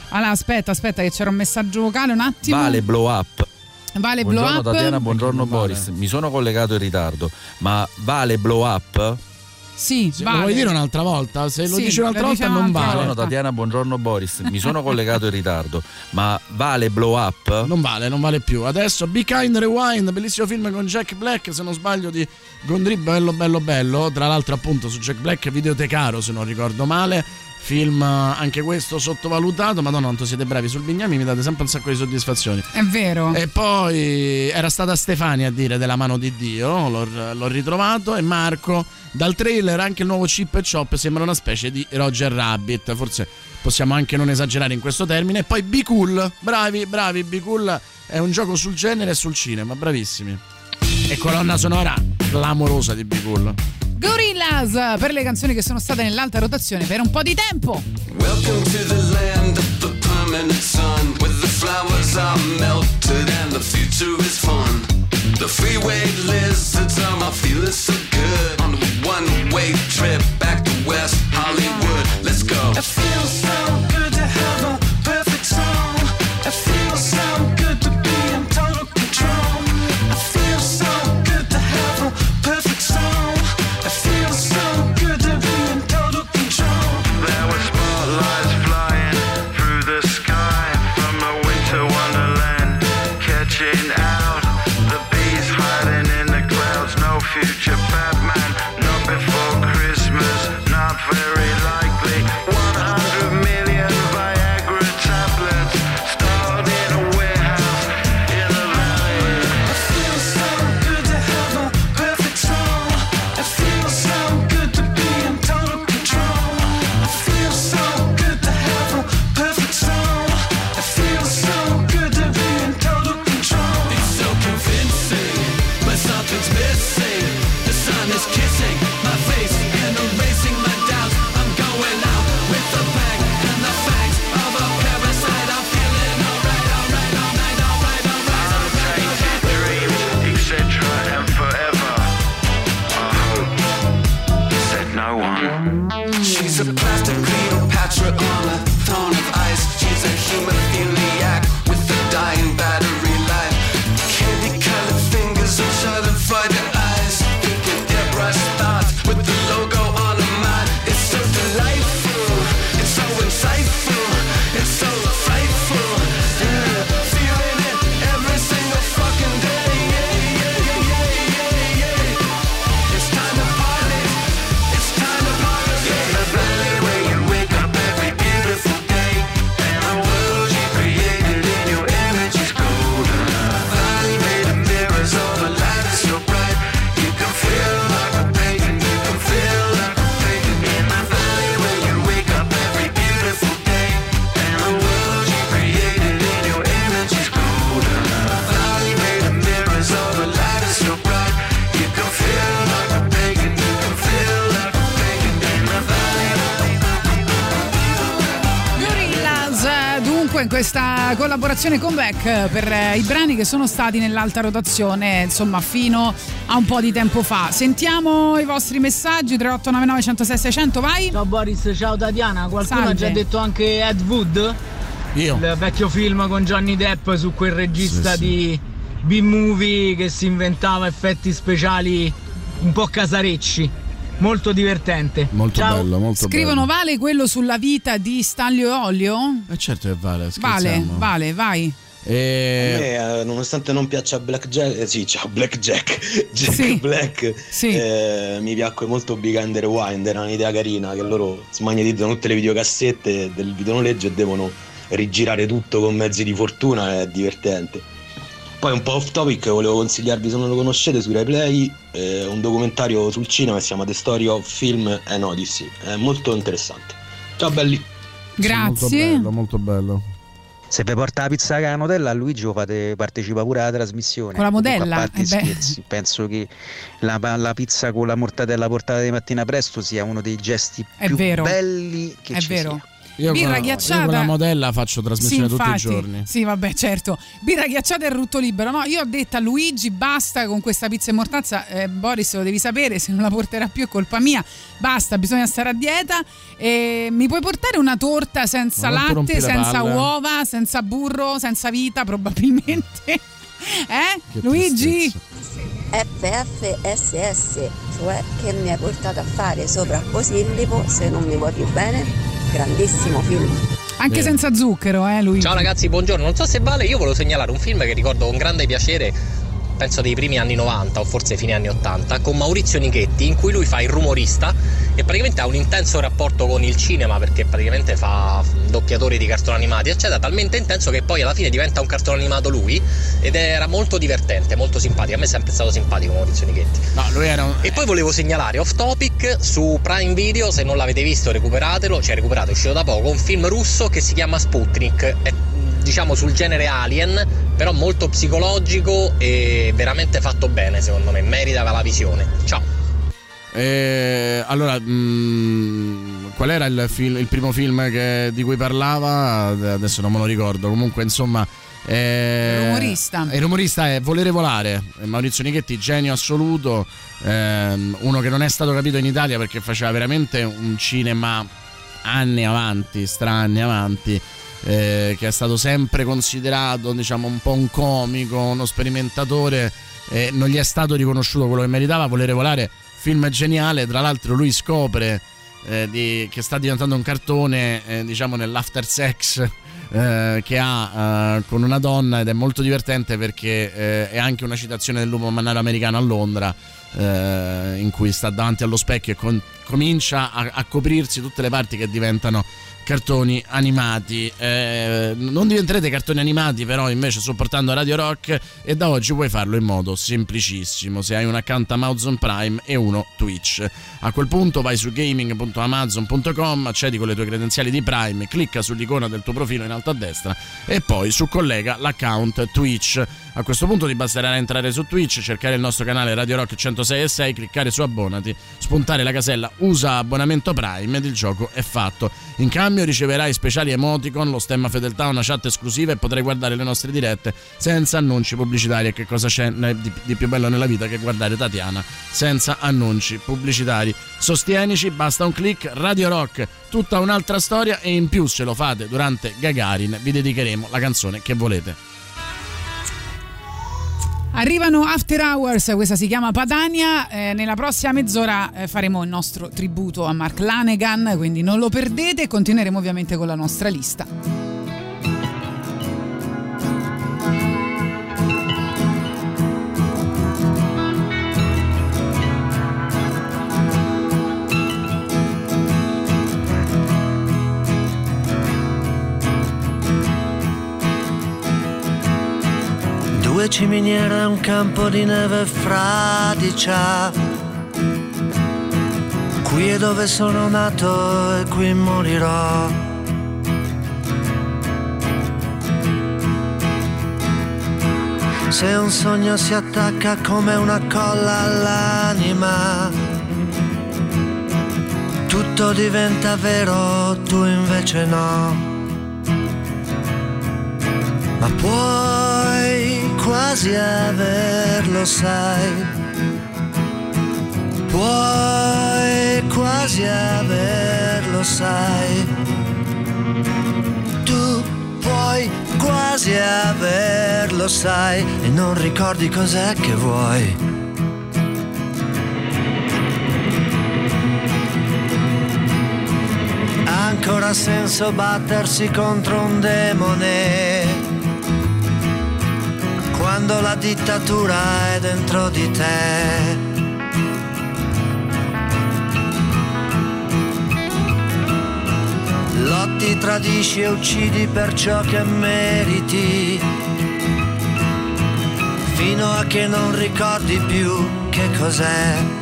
Allora, aspetta, aspetta, che c'era un messaggio vocale un attimo. Vale blow up. Vale blow buongiorno up. Tatiana, buongiorno Boris. Mi sono collegato in ritardo, ma vale blow up? Sì, Lo vale. vuoi dire un'altra volta? Se lo Sì, dici un'altra lo volta diciamo non vale. Buongiorno Tatiana, buongiorno Boris. Mi sono collegato in ritardo, ma vale blow up? Non vale, non vale più. Adesso Be Kind Rewind, bellissimo film con Jack Black, se non sbaglio di Gondry, bello bello bello. Tra l'altro appunto su Jack Black videotecaro se non ricordo male. Film eh, anche questo sottovalutato, madonna quanto siete bravi sul Bignami, mi date sempre un sacco di soddisfazioni. È vero. E poi era stata Stefania a dire della mano di Dio, l'ho, l'ho ritrovato, e Marco, dal trailer anche il nuovo Chip e Chop sembra una specie di Roger Rabbit, forse possiamo anche non esagerare in questo termine. E poi Be Cool, bravi, bravi, Be Cool è un gioco sul genere e sul cinema, bravissimi. E colonna sonora clamorosa di Be Cool. Gorillaz per le canzoni che sono state nell'alta rotazione per un po' di tempo. Welcome to the land of the permanent sun, where the flowers are melted and the future is fun. The freeway lizards are my feeling so good on a one-way trip back to West Hollywood. Let's go. Questa collaborazione comeback per eh, i brani che sono stati nell'alta rotazione, insomma, fino a un po' di tempo fa. Sentiamo i vostri messaggi 3899 106 600, vai. Ciao Boris, ciao Tatiana. Qualcuno Salve. ha già detto anche Ed Wood? Io. Il vecchio film con Johnny Depp su quel regista Sì, sì. di B-movie che si inventava effetti speciali un po' casarecci. Molto divertente. Molto Ciao. bello, molto Scrivono vale quello sulla vita di Stanlio Olio? bello. E certo che vale, Vale, scherziamo. vale, vai. E... A me, eh, nonostante non piaccia Black Jack, eh, sì, ciao Black Jack, Jack Sì. Black, Sì. eh, mi piacque molto Big Under Wind, era un'idea carina che loro smagnetizzano tutte le videocassette del videonoleggio e devono rigirare tutto con mezzi di fortuna, è divertente. Poi un po' off topic, volevo consigliarvi se non lo conoscete su RaiPlay eh, un documentario sul cinema che si chiama The Story of Film and Odyssey, è molto interessante. Ciao belli! Molto bello, molto bello. Se vi porta la pizza con la Nutella, a Luigi fate partecipa pure alla trasmissione. Con la modella? Comunque, A parte Eh scherzi, penso che la, la pizza con la mortadella portata di mattina presto sia uno dei gesti È più vero. belli che È ci vero. sia. Io Birra con, ghiacciata. io con la modella faccio trasmissione Sì, tutti i giorni. Sì, vabbè, certo. Birra ghiacciata e rutto libero. No, io ho detto a Luigi basta con questa pizza e mortazza. Eh, Boris, lo devi sapere, se non la porterà più è colpa mia. Basta, bisogna stare a dieta. E mi puoi portare una torta senza latte, senza palle. uova, senza burro, senza vita, probabilmente. Eh? Che Luigi? FFSS, cioè che mi hai portato a fare sopra Posillipo se non mi vuoi più bene. Grandissimo film. Anche Bene. senza zucchero, eh, Luigi. Ciao ragazzi, buongiorno. Non so se vale, io volevo segnalare un film che ricordo con grande piacere, penso dei primi anni 90 o forse fine anni 80, con Maurizio Nichetti, in cui lui fa il rumorista e praticamente ha un intenso rapporto con il cinema perché praticamente fa doppiatori di cartoni animati, eccetera, talmente intenso che poi alla fine diventa un cartone animato lui ed era molto divertente, molto simpatico. A me è sempre stato simpatico Maurizio Nichetti. No, lui era un... E poi volevo segnalare off topic su Prime Video, se non l'avete visto recuperatelo, cioè recuperato, è uscito da poco, un film russo che si chiama Sputnik, è diciamo sul genere Alien, però molto psicologico e veramente fatto bene secondo me, merita la visione. Ciao. Eh, allora, mm, qual era il, fil- il primo film che- di cui parlava? Adesso non me lo ricordo. Comunque, insomma. eh, Il rumorista. Il rumorista è Volere volare. Maurizio Nichetti, genio assoluto. ehm, uno che non è stato capito in Italia perché faceva veramente un cinema anni avanti, strani avanti. Eh, che è stato sempre considerato diciamo un po' un comico, uno sperimentatore eh, non gli è stato riconosciuto quello che meritava. Volere volare film geniale. Tra l'altro lui scopre eh, di- che sta diventando un cartone eh, diciamo nell'after sex eh, che ha eh, con una donna ed è molto divertente perché è anche una citazione dell'uomo mannaro americano a Londra in cui sta davanti allo specchio e con- comincia a, a coprirsi tutte le parti che diventano cartoni animati. Eh, non diventerete cartoni animati però invece supportando Radio Rock e da oggi puoi farlo in modo semplicissimo. Se hai un account Amazon Prime e uno Twitch. A quel punto vai su gaming.amazon.com accedi con le tue credenziali di Prime clicca sull'icona del tuo profilo in alto a destra e poi su collega l'account Twitch a questo punto ti basterà entrare su Twitch cercare il nostro canale Radio Rock 106 e 6 cliccare su abbonati spuntare la casella usa abbonamento Prime ed il gioco è fatto in cambio riceverai speciali emoticon, lo stemma fedeltà, una chat esclusiva e potrai guardare le nostre dirette senza annunci pubblicitari. E che cosa c'è di, più bello nella vita che guardare Tatiana senza annunci pubblicitari? Sostienici, basta un click, Radio Rock, tutta un'altra storia e in più se lo fate durante Gagarin vi dedicheremo la canzone che volete. Arrivano After Hours, questa si chiama Padania. eh, nella prossima mezz'ora eh, faremo il nostro tributo a Mark Lanegan, quindi non lo perdete. Continueremo ovviamente con la nostra lista. Due ciminiere e un campo di neve fradicia. Qui è dove sono nato e qui morirò. Se un sogno si attacca come una colla all'anima, tutto diventa vero, tu invece no. ma puoi quasi averlo, sai. Puoi quasi averlo, sai. Tu puoi quasi averlo, sai, e non ricordi cos'è che vuoi. Ancora senso battersi contro un demone quando la dittatura è dentro di te. Lotti, tradisci e uccidi per ciò che meriti, fino a che non ricordi più che cos'è.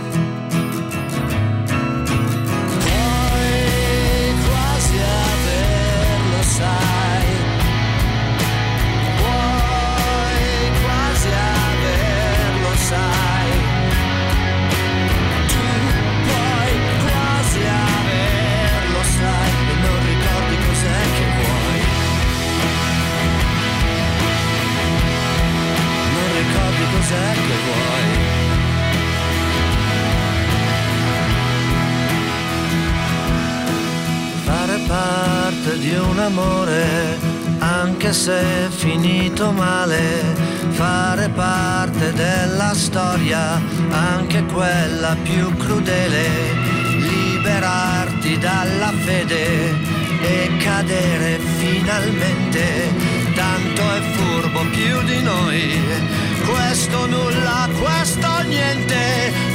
Parte di un amore, anche se è finito male, fare parte della storia, anche quella più crudele, liberarti dalla fede e cadere finalmente, tanto è furbo più di noi, questo nulla, questo niente.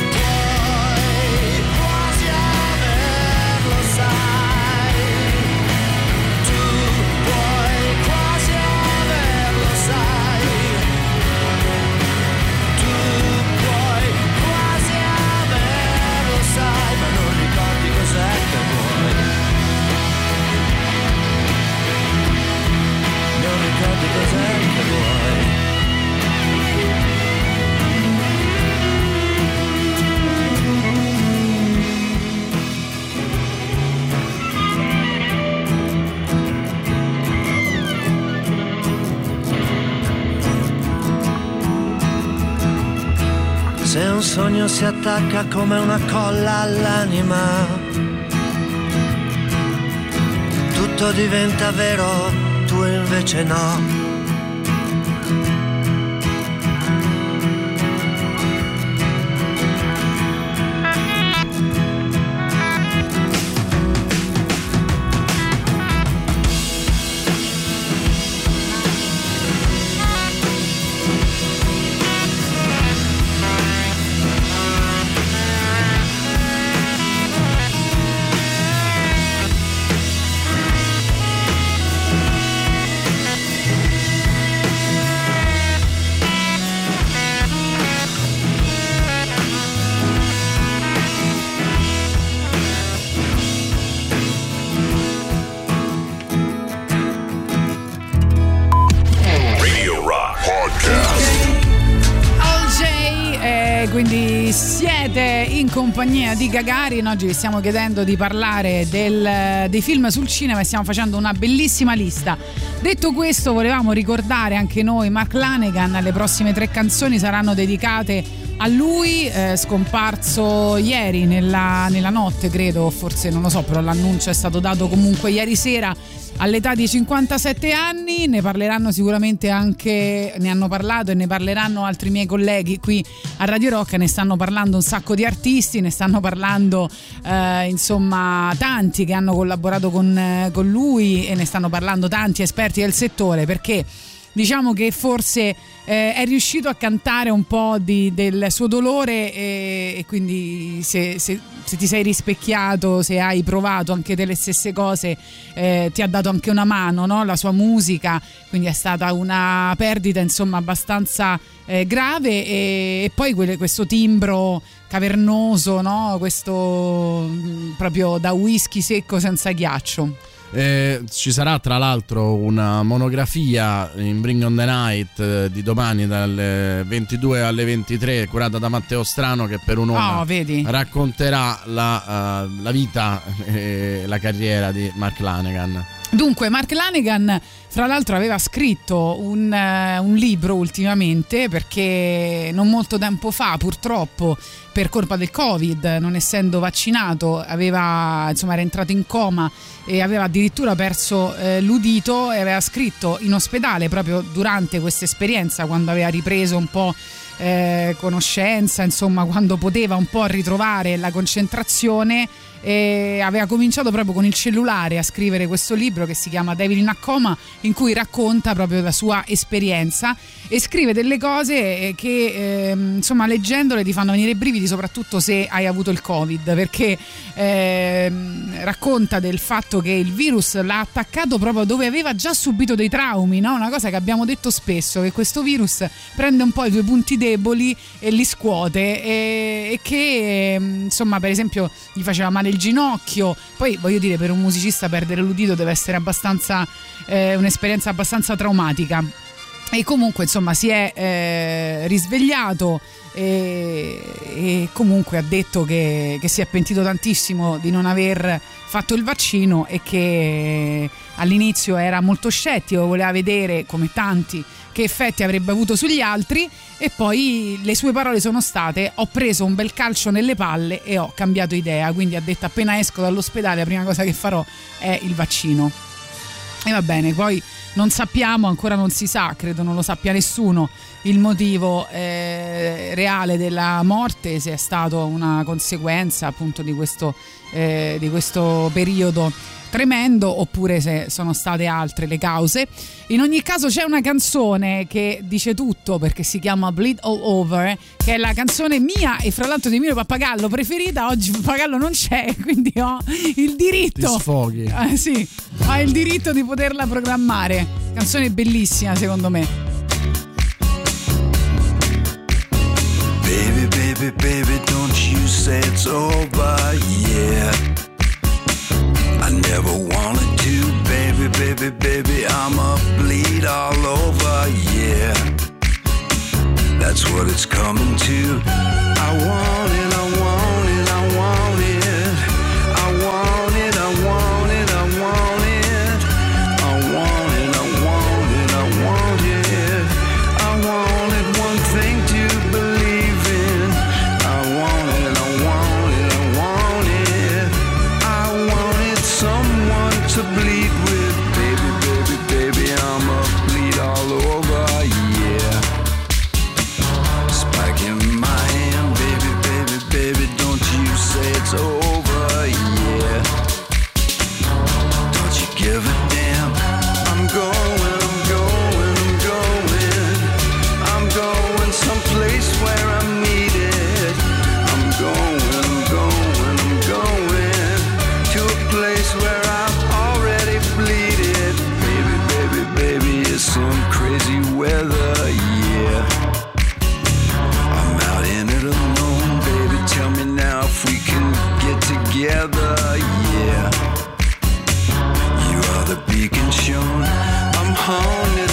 Ricordi cos'è vuoi. Se un sogno si attacca come una colla all'anima, tutto diventa vero, tu compagnia di Gagarin. Oggi vi stiamo chiedendo di parlare del- dei film sul cinema e stiamo facendo una bellissima lista. Detto questo, volevamo ricordare anche noi Mark Lanegan. Le prossime tre canzoni saranno dedicate a lui, eh, scomparso ieri nella, nella notte, credo, forse non lo so, però l'annuncio è stato dato comunque ieri sera all'età di 57 anni, ne parleranno sicuramente anche, ne hanno parlato e ne parleranno altri miei colleghi qui a Radio Rock, ne stanno parlando un sacco di artisti, ne stanno parlando eh, insomma tanti che hanno collaborato con, eh, con lui e ne stanno parlando tanti esperti del settore perché diciamo che forse eh, è riuscito a cantare un po' di- del suo dolore e, e quindi se, se- se ti sei rispecchiato, se hai provato anche delle stesse cose, eh, ti ha dato anche una mano, no? la sua musica, quindi è stata una perdita insomma abbastanza eh, grave e, e poi quelle- questo timbro cavernoso, no? questo mm, proprio da whisky secco senza ghiaccio. Eh, ci sarà tra l'altro una monografia in Bring on the Night eh, di domani dalle 22 alle 23 curata da Matteo Strano che per un'ora Oh, racconterà la, eh, la vita e la carriera di Mark Lanegan. Dunque, Mark Lanegan, fra l'altro, aveva scritto un, eh, un libro ultimamente perché non molto tempo fa, purtroppo, per colpa del Covid, non essendo vaccinato, aveva, insomma, era entrato in coma e aveva addirittura perso eh, l'udito e aveva scritto in ospedale proprio durante questa esperienza, quando aveva ripreso un po' eh, conoscenza, insomma, quando poteva un po' ritrovare la concentrazione. E aveva cominciato proprio con il cellulare a scrivere questo libro che si chiama Devil in a Coma in cui racconta proprio la sua esperienza e scrive delle cose eh, che ehm, insomma leggendole ti fanno venire i brividi soprattutto se hai avuto il covid perché ehm, racconta del fatto che il virus l'ha attaccato proprio dove aveva già subito dei traumi no? una cosa che abbiamo detto spesso che questo virus prende un po' i tuoi punti deboli e li scuote e, e che ehm, insomma per esempio gli faceva male il ginocchio. Poi voglio dire per un musicista perdere l'udito deve essere abbastanza eh, un'esperienza abbastanza traumatica. E comunque insomma si è eh, risvegliato e, e comunque ha detto che, che si è pentito tantissimo di non aver fatto il vaccino e che all'inizio era molto scettico, voleva vedere come tanti che effetti avrebbe avuto sugli altri e poi le sue parole sono state ho preso un bel calcio nelle palle e ho cambiato idea, quindi ha detto appena esco dall'ospedale la prima cosa che farò è il vaccino. E va bene, poi non sappiamo, ancora non si sa, credo non lo sappia nessuno, il motivo eh, reale della morte, se è stato una conseguenza appunto di questo, eh, di questo periodo tremendo oppure se sono state altre le cause. In ogni caso c'è una canzone che dice tutto perché si chiama Bleed All Over, che è la canzone mia e fra l'altro di mio pappagallo preferita. Oggi pappagallo non c'è, quindi ho il diritto. Ti sfoghi. Eh, sì, ho il diritto di poterla programmare. Canzone bellissima secondo me. Baby, baby, baby, don't you say it's over, yeah. Never wanted to, baby, baby, baby, I'ma bleed all over, yeah. That's what it's coming to. I want it, I want together, yeah. You are the beacon shown. I'm haunted,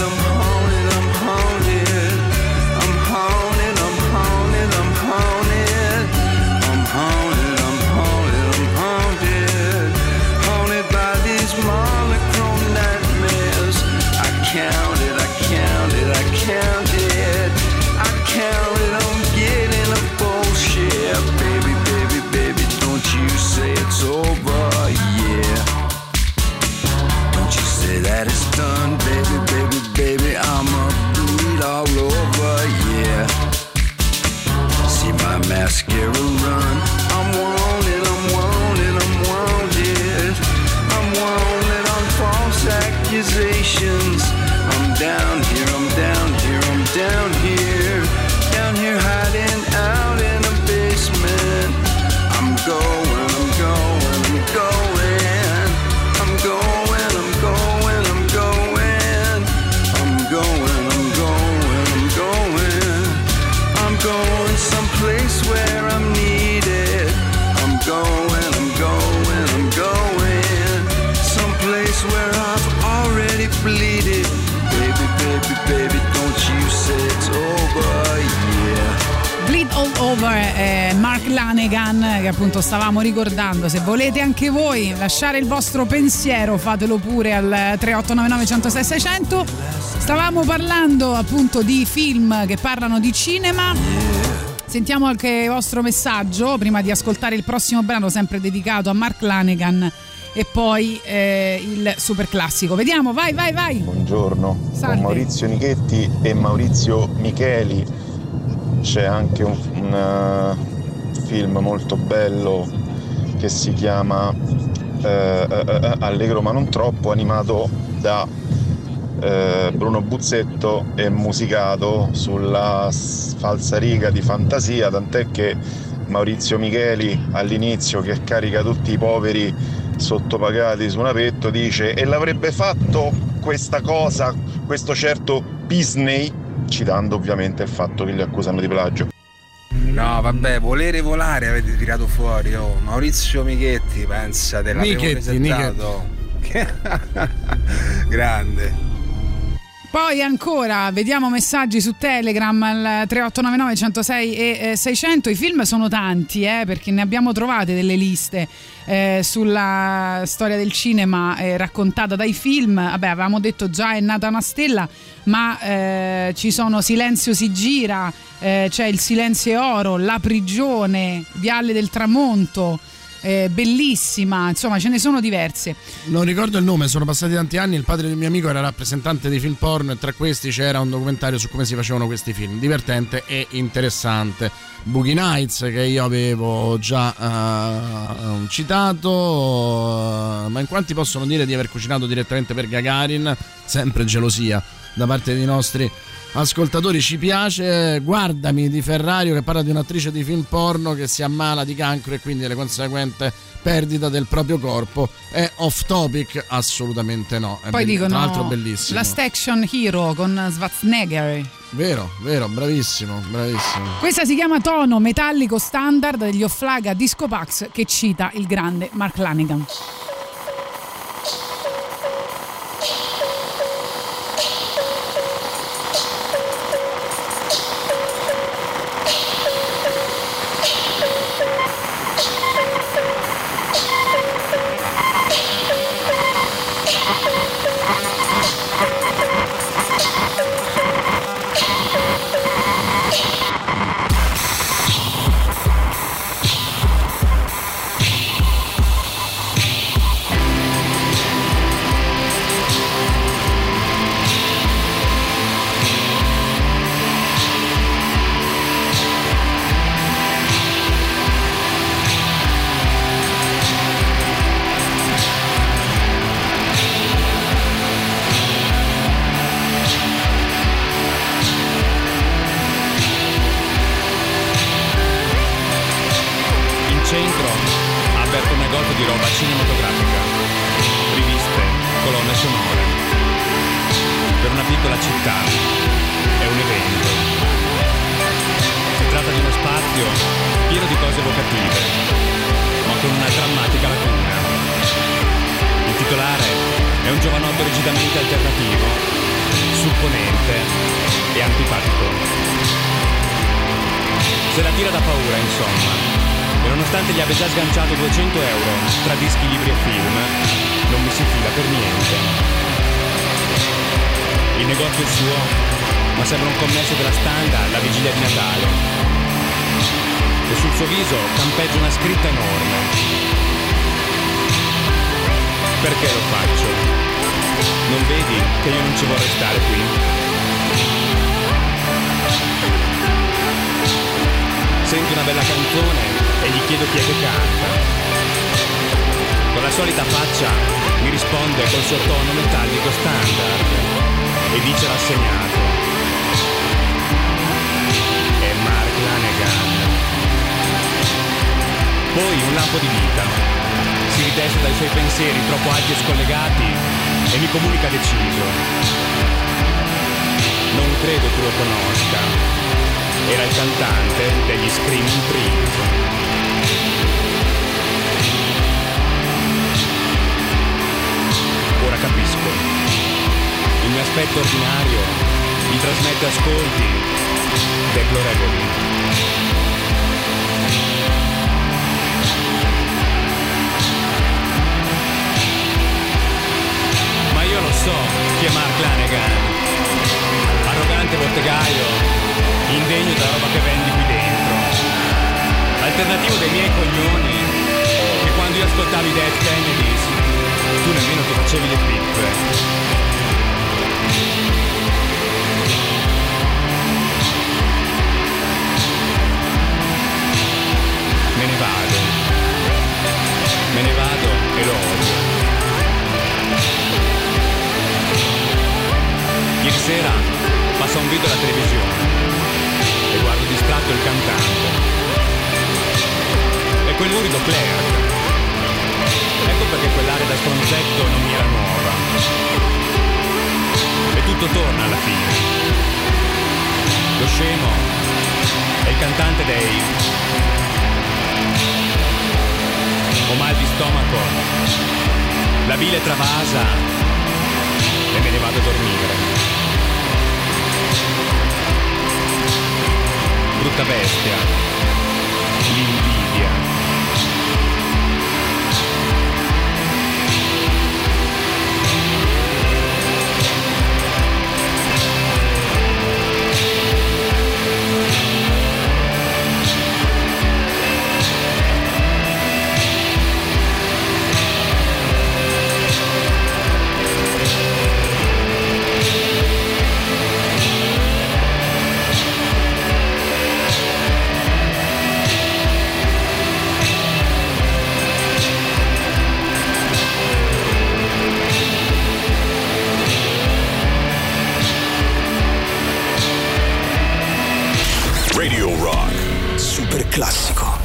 over, eh, Mark Lanegan che appunto stavamo ricordando. Se volete anche voi lasciare il vostro pensiero, fatelo pure al 3899 106 600. Stavamo parlando appunto di film che parlano di cinema. Sentiamo anche il vostro messaggio prima di ascoltare il prossimo brano sempre dedicato a Mark Lanegan e poi eh, il super classico. Vediamo, vai, vai, vai. Buongiorno, Salve. con Maurizio Nichetti e Maurizio Micheli c'è anche un, un, eh, film molto bello che si chiama eh, eh, Allegro ma non troppo, animato da Bruno Buzzetto e musicato sulla s- falsariga di fantasia, tant'è che Maurizio Micheli all'inizio che carica tutti i poveri sottopagati su un apetto dice e l'avrebbe fatto questa cosa, questo certo Disney, citando ovviamente il fatto che li accusano di plagio. No, vabbè, volere volare avete tirato fuori, oh. Maurizio Michetti, pensa, te l'avevo Michetti, presentato. Grande. Poi ancora, vediamo messaggi su Telegram al 3899 106 e eh, 600. I film sono tanti, eh, perché ne abbiamo trovate delle liste eh, sulla storia del cinema eh, raccontata dai film. Vabbè, avevamo detto già è nata una stella, ma eh, ci sono Silenzio si gira, eh, c'è Il silenzio è oro, La prigione, Viale del tramonto. Eh, bellissima, insomma ce ne sono diverse. Non ricordo il nome, sono passati tanti anni. Il padre del mio amico era rappresentante di film porno e tra questi c'era un documentario su come si facevano questi film. Divertente e interessante. Boogie Nights che io avevo già eh, citato, ma in quanti possono dire di aver cucinato direttamente per Gagarin? Sempre gelosia da parte dei nostri ascoltatori. Ci piace Guardami di Ferrario che parla di un'attrice di film porno che si ammala di cancro e quindi le conseguente perdita del proprio corpo. È off topic? Assolutamente no. È Poi dicono tra l'altro bellissimo. Last Action Hero con Schwarzenegger. Vero, vero, bravissimo, bravissimo. Questa si chiama Tono metallico standard degli Offlaga Disco Pax che cita il grande Mark Lanigan. Suo viso campeggia una scritta enorme. Perché lo faccio? Non vedi che io non ci vorrei stare qui? Sento una bella canzone e gli chiedo chi è che canta. Con la solita faccia mi risponde col suo tono metallico standard e dice rassegnato. Poi un lampo di vita. Si ritesta dai suoi pensieri troppo alti e scollegati e mi comunica deciso. Non credo tu lo conosca. Era il cantante degli Screaming Trees. Ora capisco. Il mio aspetto ordinario mi trasmette ascolti deplorevoli. so chi è Mark Lanegan. Arrogante bottegaio, indegno della roba che vendi qui dentro. Alternativo dei miei cognoni, che quando io ascoltavi i Dead Kennedys, tu nemmeno ti facevi le pippe. me ne vado, me ne vado e lo odio. Ieri sera passa un video alla televisione e guardo distratto il cantante. E quel lurido Claire. Ecco perché quell'area da stronzetto non mi era nuova. E tutto torna alla fine. Lo scemo è il cantante dei... Ho mal di stomaco. La bile travasa me ne vado a dormire. Brutta bestia. Lì, classico.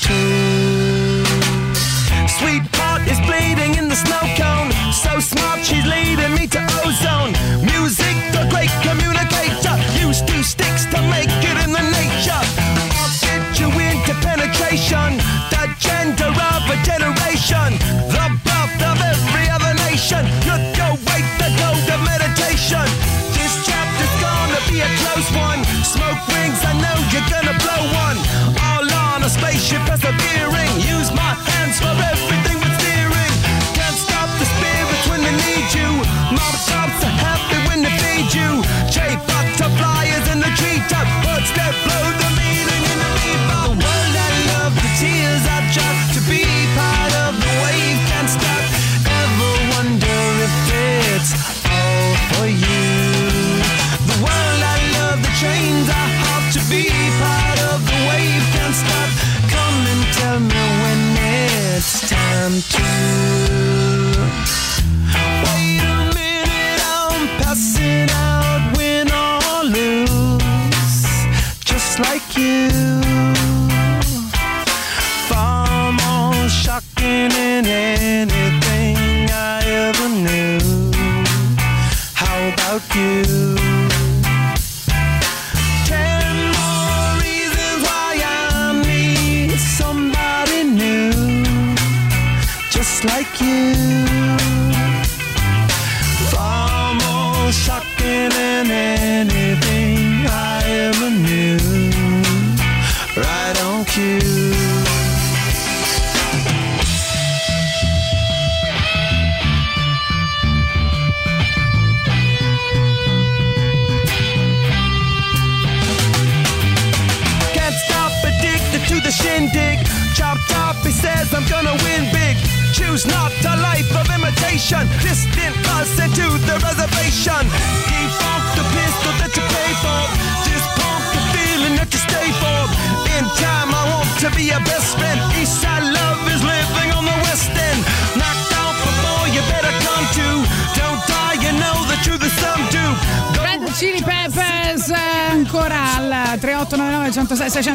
too. Sweetheart is bleeding in the snow.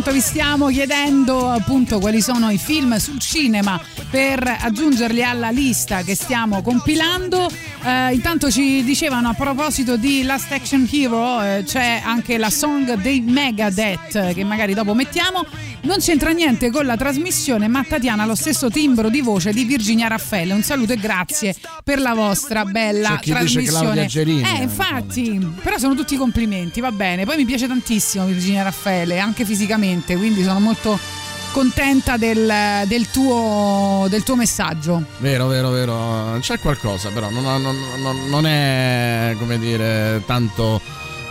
106 600 vi stiamo chiedendo appunto quali sono i film sul cinema per aggiungerli alla lista che stiamo compilando. Eh, intanto ci dicevano a proposito di Last Action Hero eh, c'è anche la song dei Megadeth che magari dopo mettiamo non c'entra niente con la trasmissione ma Tatiana ha lo stesso timbro di voce di Virginia Raffaele. Un saluto e grazie per la vostra bella trasmissione. Gerini, eh infatti però sono tutti complimenti va bene. Poi mi piace tantissimo Virginia Raffaele anche fisicamente quindi sono molto contenta del, del tuo, del tuo messaggio. Vero, vero, vero. C'è qualcosa, però non, non- non- non è come dire tanto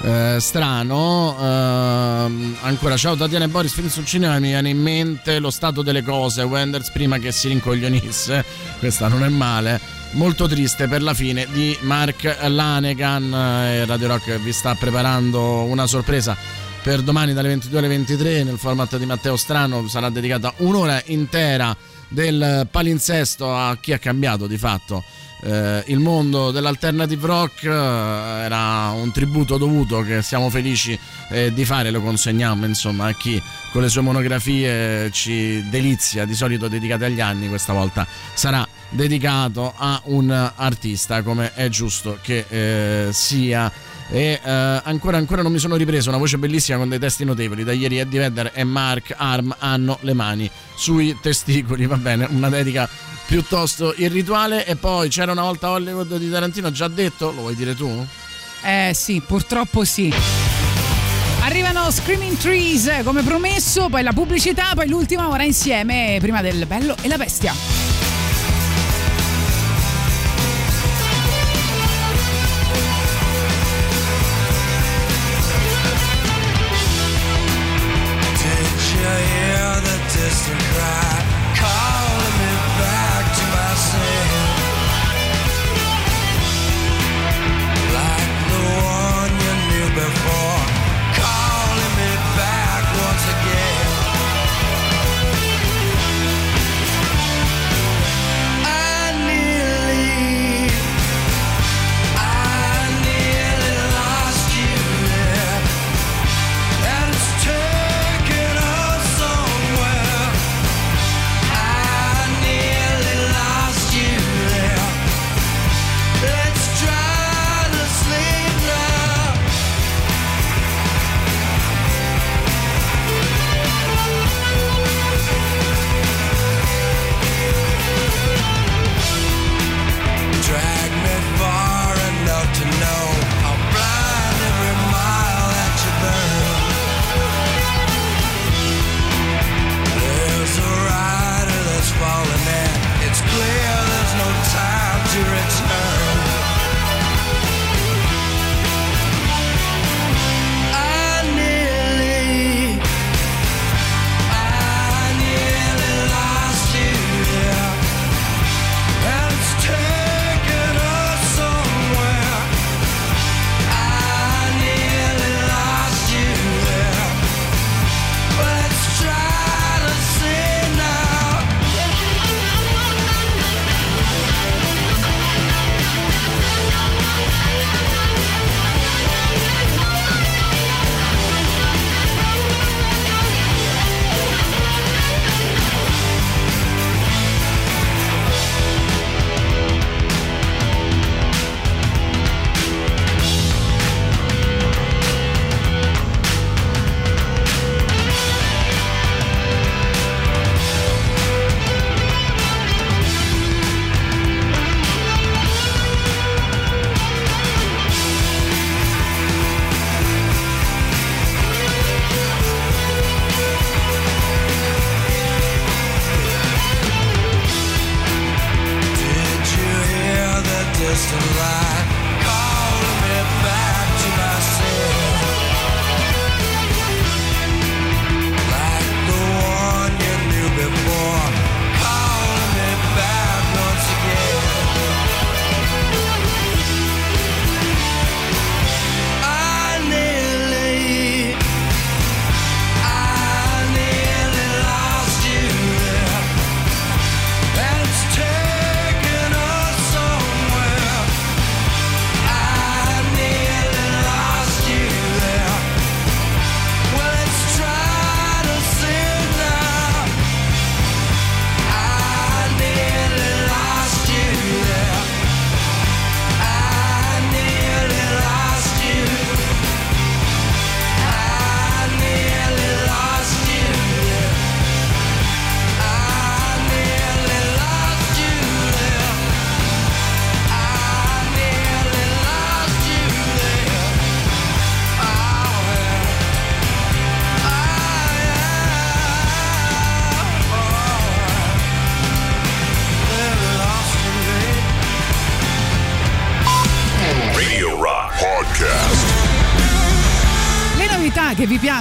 eh, strano. Ehm, ancora, ciao Tatiana e Boris, film sul cinema mi viene in mente lo stato delle cose. Wenders prima che si rincoglionisse, questa non è male. Molto triste per la fine di Mark Lanegan. Eh, Radio Rock vi sta preparando una sorpresa per domani dalle 22 alle 23 nel format di Matteo Strano sarà dedicata un'ora intera del palinsesto a chi ha cambiato di fatto eh, il mondo dell'alternative rock eh, era un tributo dovuto che siamo felici eh, di fare lo consegniamo insomma a chi con le sue monografie ci delizia di solito dedicate agli anni questa volta sarà dedicato a un artista come è giusto che eh, sia. E eh, ancora ancora non mi sono ripreso una voce bellissima con dei testi notevoli da ieri Eddie Vedder e Mark Arm hanno le mani sui testicoli va bene una dedica piuttosto irrituale e poi c'era una volta Hollywood di Tarantino già detto lo vuoi dire tu? eh sì purtroppo sì Arrivano Screaming Trees come promesso, poi la pubblicità, poi l'ultima ora insieme prima del bello e la bestia. Did you hear the distant cry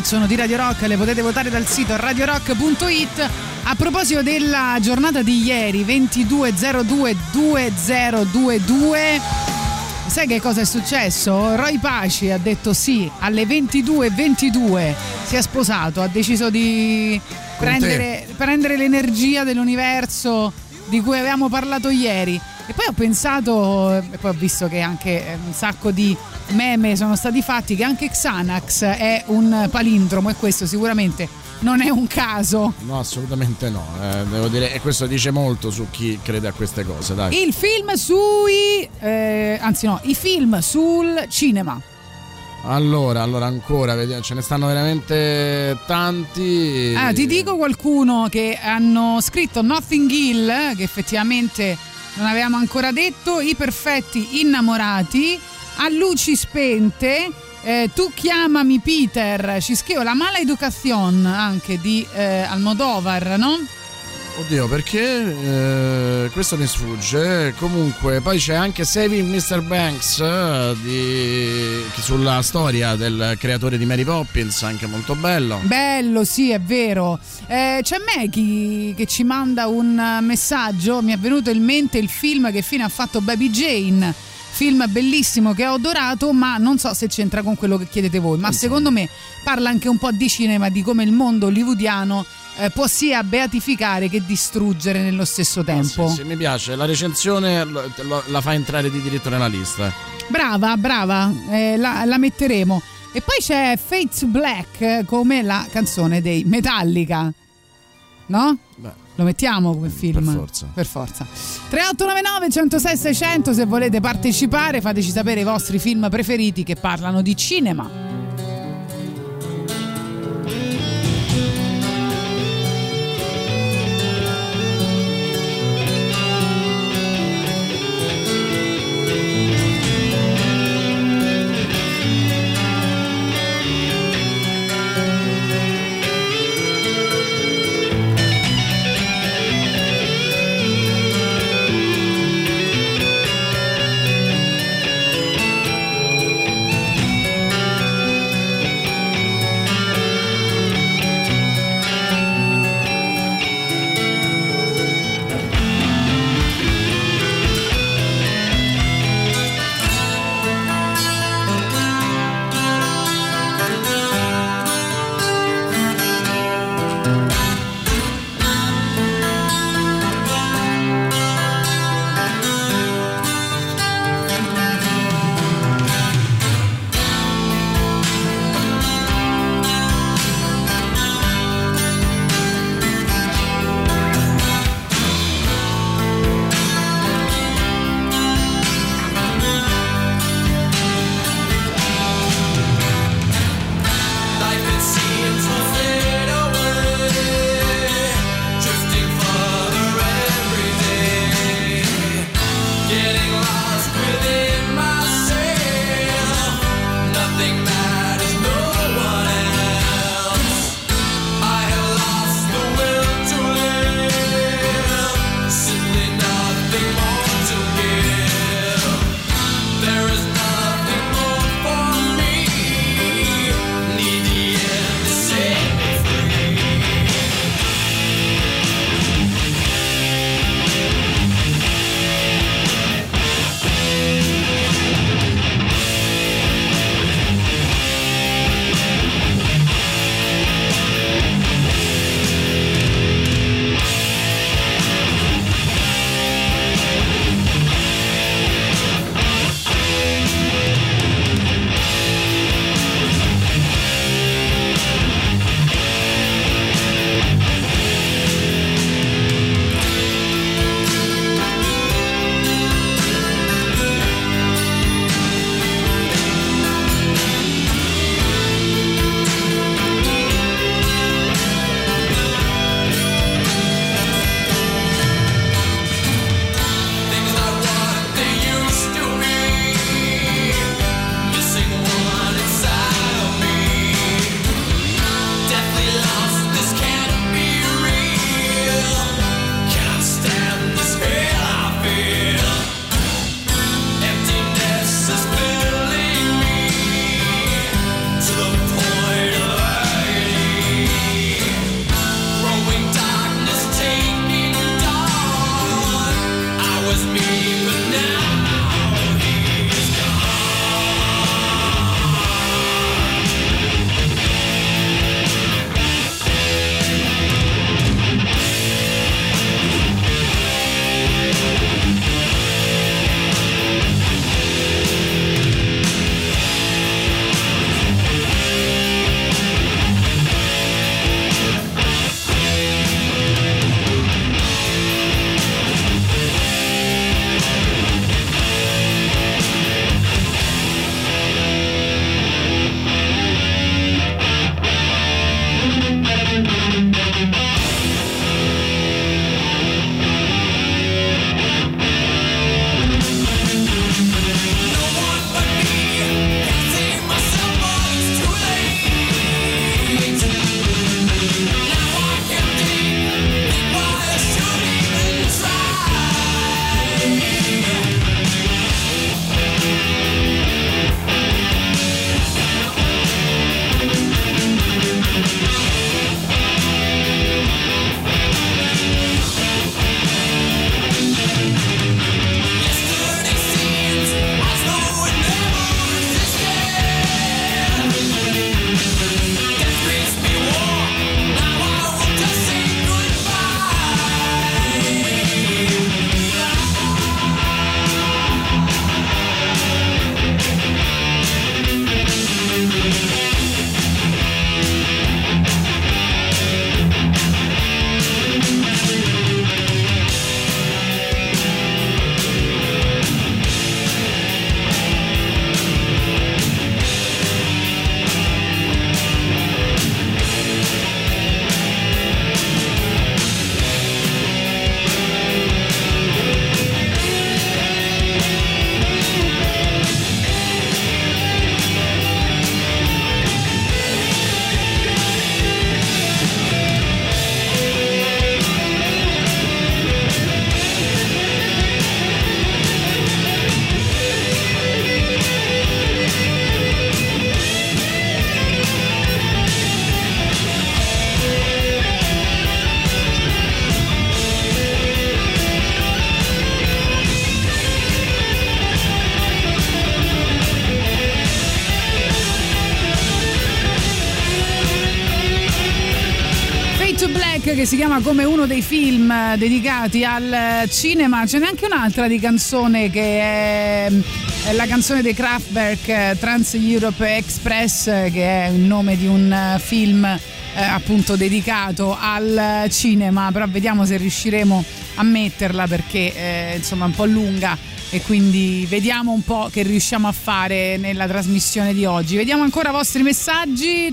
piacciono di Radio Rock le potete votare dal sito radiorock.it. A proposito della giornata di ieri, 22022022, sai che cosa è successo? Roy Paci ha detto sì alle 22.22, si è sposato, ha deciso di prendere, prendere l'energia dell'universo di cui avevamo parlato ieri. E poi ho pensato, e poi ho visto che anche eh, un sacco di meme sono stati fatti, che anche Xanax è un palindromo e questo sicuramente non è un caso. No, assolutamente no. Eh, devo dire, e questo dice molto su chi crede a queste cose, dai. Il film sui... eh, anzi no, i film sul cinema. Allora, allora ancora, vediamo, ce ne stanno veramente tanti. Ah, ti dico qualcuno che hanno scritto Nothing Hill, che effettivamente non avevamo ancora detto, I perfetti innamorati, a luci spente, eh, Tu chiamami Peter, ci scrivo La mala educazione anche di eh, Almodovar, no? Oddio, perché eh, questo mi sfugge. Comunque, poi c'è anche Saving Mr. Banks eh, di- sulla storia del creatore di Mary Poppins, anche molto bello. Bello, sì, è vero. Eh, c'è Maggie che ci manda un messaggio. Mi è venuto in mente il film che fine ha fatto Baby Jane. Film bellissimo che ho adorato, ma non so se c'entra con quello che chiedete voi. Ma secondo me parla anche un po' di cinema, di come il mondo hollywoodiano eh, può sia beatificare che distruggere nello stesso tempo. Ah, Sì, sì, mi piace. La recensione lo- lo- la fa entrare di diritto nella lista. Brava, brava, eh, la, la metteremo. E poi c'è Fates Black come la canzone dei Metallica. No? Lo mettiamo come film? per forza. Per forza. 3899 106 600 se volete partecipare, fateci sapere i vostri film preferiti che parlano di cinema. Chiama come uno dei film eh, dedicati al eh, cinema. Ce n'è anche un'altra di canzone che è, è la canzone dei Kraftwerk eh, Trans Europe Express, eh, che è il nome di un eh, film eh, appunto dedicato al cinema. Però vediamo se riusciremo a metterla perché eh, insomma è un po' lunga e quindi vediamo un po' che riusciamo a fare nella trasmissione di oggi. Vediamo ancora i vostri messaggi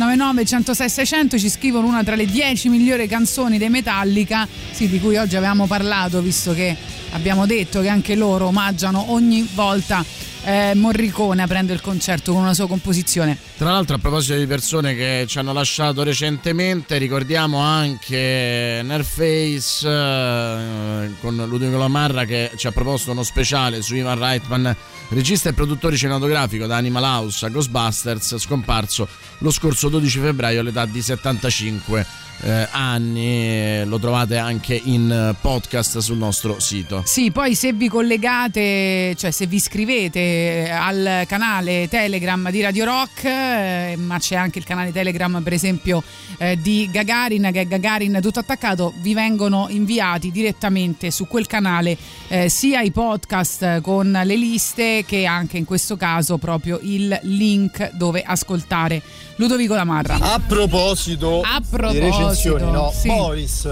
3899 106 600 ci scrivono una tra le 10 migliori canzoni dei Metallica, sì, di cui oggi avevamo parlato visto che abbiamo detto che anche loro omaggiano ogni volta eh, Morricone aprendo il concerto con una sua composizione. Tra l'altro, a proposito di persone che ci hanno lasciato recentemente, ricordiamo anche Nerface eh, con Ludovico Lamarra che ci ha proposto uno speciale su Ivan Reitman, regista e produttore cinematografico da Animal House a Ghostbusters, scomparso lo scorso 12 febbraio all'età di 75 eh, anni. Lo trovate anche in eh, podcast sul nostro sito. Sì, poi se vi collegate, cioè se vi iscrivete al canale Telegram di Radio Rock, eh, ma c'è anche il canale Telegram per esempio eh, di Gagarin, che è Gagarin tutto attaccato, vi vengono inviati direttamente su quel canale eh, sia i podcast con le liste che anche in questo caso proprio il link dove ascoltare Ludovico Lamarra. A proposito, A di proposito, recensioni, no? sì. Boris,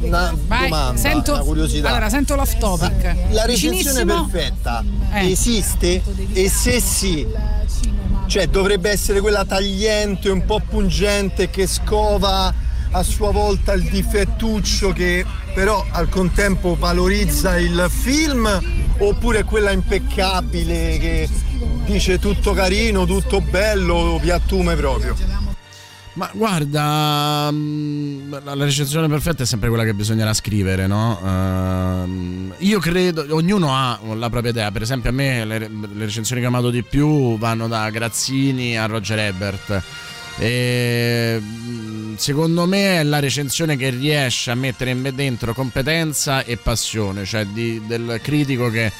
una Vai, domanda, sento, una curiosità. allora, sento l'off topic. La recensione Vicinissimo. perfetta Eh. esiste? E se sì, cioè dovrebbe essere quella tagliente, un po' pungente che scova a sua volta il difettuccio che però al contempo valorizza il film oppure quella impeccabile che dice tutto carino, tutto bello, piattume proprio. Ma guarda, mm, la recensione perfetta è sempre quella che bisognerà scrivere, no? Ehm, io credo, ognuno ha la propria idea. Per esempio, a me le, recensioni che ho amato di più vanno da Grazzini a Roger Ebert. E, secondo me è la recensione che riesce a mettere in me dentro competenza e passione, cioè di- del critico che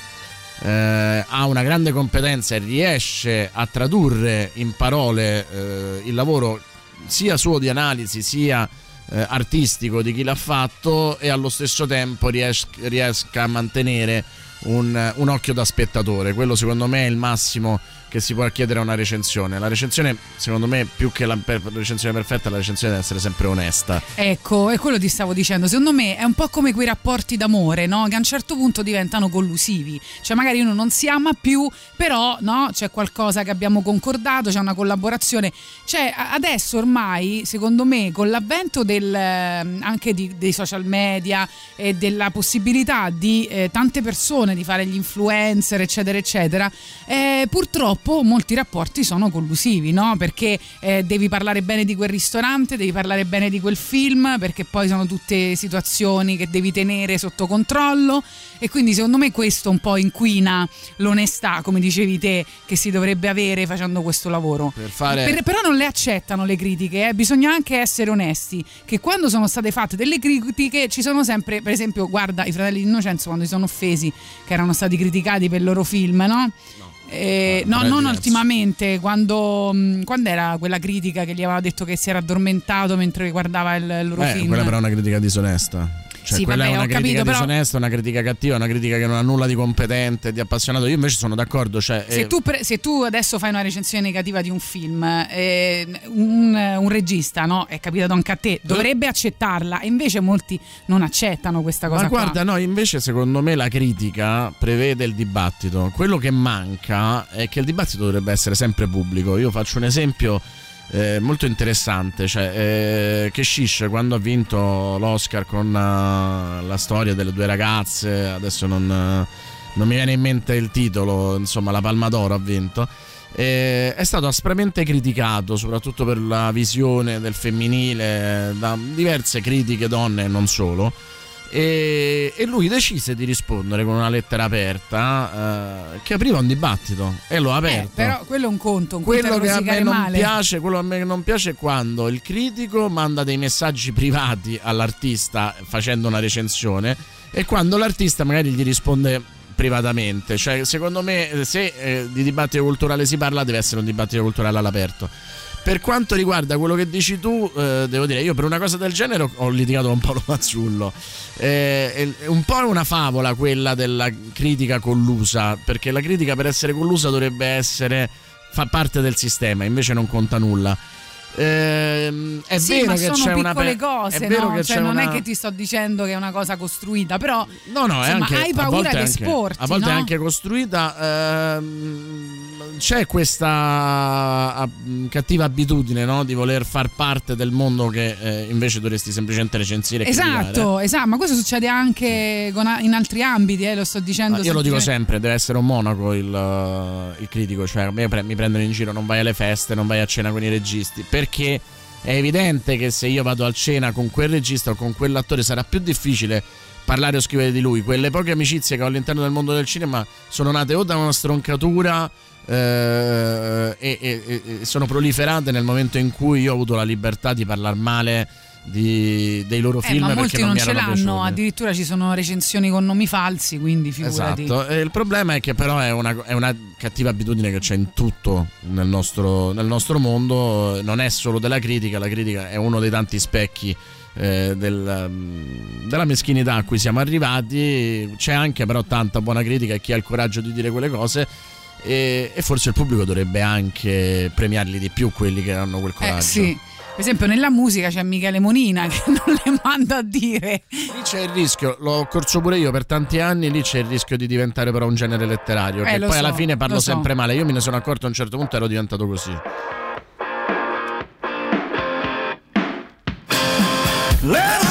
eh, ha una grande competenza e riesce a tradurre in parole eh, il lavoro sia suo di analisi sia eh, artistico di chi l'ha fatto e allo stesso tempo ries- riesca a mantenere un, un occhio da spettatore. Quello secondo me è il massimo che si può chiedere una recensione. La recensione, secondo me, più che la recensione perfetta, la recensione deve essere sempre onesta. Ecco, è quello ti stavo dicendo. Secondo me è un po' come quei rapporti d'amore, no? Che a un certo punto diventano collusivi. Cioè, magari uno non si ama più, però no? c'è qualcosa che abbiamo concordato, c'è una collaborazione. Cioè, adesso ormai, secondo me, con l'avvento del, eh, anche di- dei social media e della possibilità di eh, tante persone di fare gli influencer, eccetera, eccetera, eh, purtroppo molti rapporti sono collusivi, no? Perché eh, devi parlare bene di quel ristorante, devi parlare bene di quel film, perché poi sono tutte situazioni che devi tenere sotto controllo e quindi secondo me questo un po' inquina l'onestà, come dicevi te, che si dovrebbe avere facendo questo lavoro. Per fare. Per- però non le accettano le critiche, eh. bisogna anche essere onesti, che quando sono state fatte delle critiche ci sono sempre, per esempio, guarda i fratelli di Innocenzo quando si sono offesi che erano stati criticati per il loro film, no? Eh, no, non diverso. ultimamente, quando, mh, quando era quella critica che gli aveva detto che si era addormentato mentre guardava il, il loro Eh, film. quella però è una critica disonesta. Cioè, Sì, quella vabbè, è una critica capito, però- disonesta, una critica cattiva, una critica che non ha nulla di competente, di appassionato. Io invece sono d'accordo. Cioè, Se eh, tu, pre- se tu adesso fai una recensione negativa di un film, eh, un, un regista, no? È capitato anche a te, dovrebbe accettarla e invece molti non accettano questa cosa Ma qua. guarda, no, invece secondo me la critica prevede il dibattito. Quello che manca è che il dibattito dovrebbe essere sempre pubblico. Io faccio un esempio eh, molto interessante, cioè eh, che Shish quando ha vinto l'Oscar con eh, la storia delle due ragazze, adesso non, eh, non mi viene in mente il titolo, insomma la Palma d'Oro ha vinto. eh, è stato aspramente criticato soprattutto per la visione del femminile da diverse critiche donne e non solo e, e lui decise di rispondere con una lettera aperta eh, che apriva un dibattito e lo ha Eh, aperto. però quello è un conto, un quello che a me non male. piace, quello a me non piace è quando il critico manda dei messaggi privati all'artista facendo una recensione e quando l'artista magari gli risponde privatamente. Cioè, secondo me, se eh, di dibattito culturale si parla, deve essere un dibattito culturale all'aperto. Per quanto riguarda quello che dici tu, eh, devo dire, io per una cosa del genere ho, litigato con Paolo Mazzullo. Eh, è un po' una favola quella della critica collusa, perché la critica per essere collusa dovrebbe essere fa parte del sistema, invece non conta nulla. Ehm, è sì, vero ma che sono c'è una piccole pe- cose, è vero no? che Cioè, c'è non una- è che ti sto dicendo che è una cosa costruita, però No, no, insomma, anche, hai paura è anche- A volte no? è anche costruita. ehm, c'è questa cattiva abitudine no? di voler far parte del mondo che eh, invece dovresti semplicemente recensire. Esatto, esatto, ma questo succede anche con a- in altri ambiti, eh, lo sto dicendo. Ah, io lo dico sempre, deve essere un monaco il, il critico, cioè pre- mi prendono in giro, non vai alle feste, non vai a cena con i registi, perché è evidente che se io vado a cena con quel regista o con quell'attore sarà più difficile parlare o scrivere di lui. Quelle poche amicizie che ho all'interno del mondo del cinema sono nate o da una stroncatura eh, e, e- e sono proliferate nel momento in cui io ho avuto la libertà di parlare male di- dei loro Eh, film ma molti non, non ce l'hanno, piaciuti. addirittura ci sono recensioni con nomi falsi, quindi figurati. Esatto, e il problema è che però è una, è una cattiva abitudine che c'è in tutto nel nostro, nel nostro mondo, non è solo della critica, la critica è uno dei tanti specchi eh, del, um, della meschinità a cui siamo arrivati, c'è anche però tanta buona critica e chi ha il coraggio di dire quelle cose. E, e forse il pubblico dovrebbe anche premiarli di più quelli che hanno quel coraggio. Eh, sì. Per esempio nella musica c'è Michele Monina che non le manda a dire. Lì c'è il rischio, l'ho corso pure io per tanti anni, lì c'è il rischio di diventare però un genere letterario, Eh, che poi so, alla fine parlo lo so. sempre male. Io me ne sono accorto a un certo punto ero diventato così. Living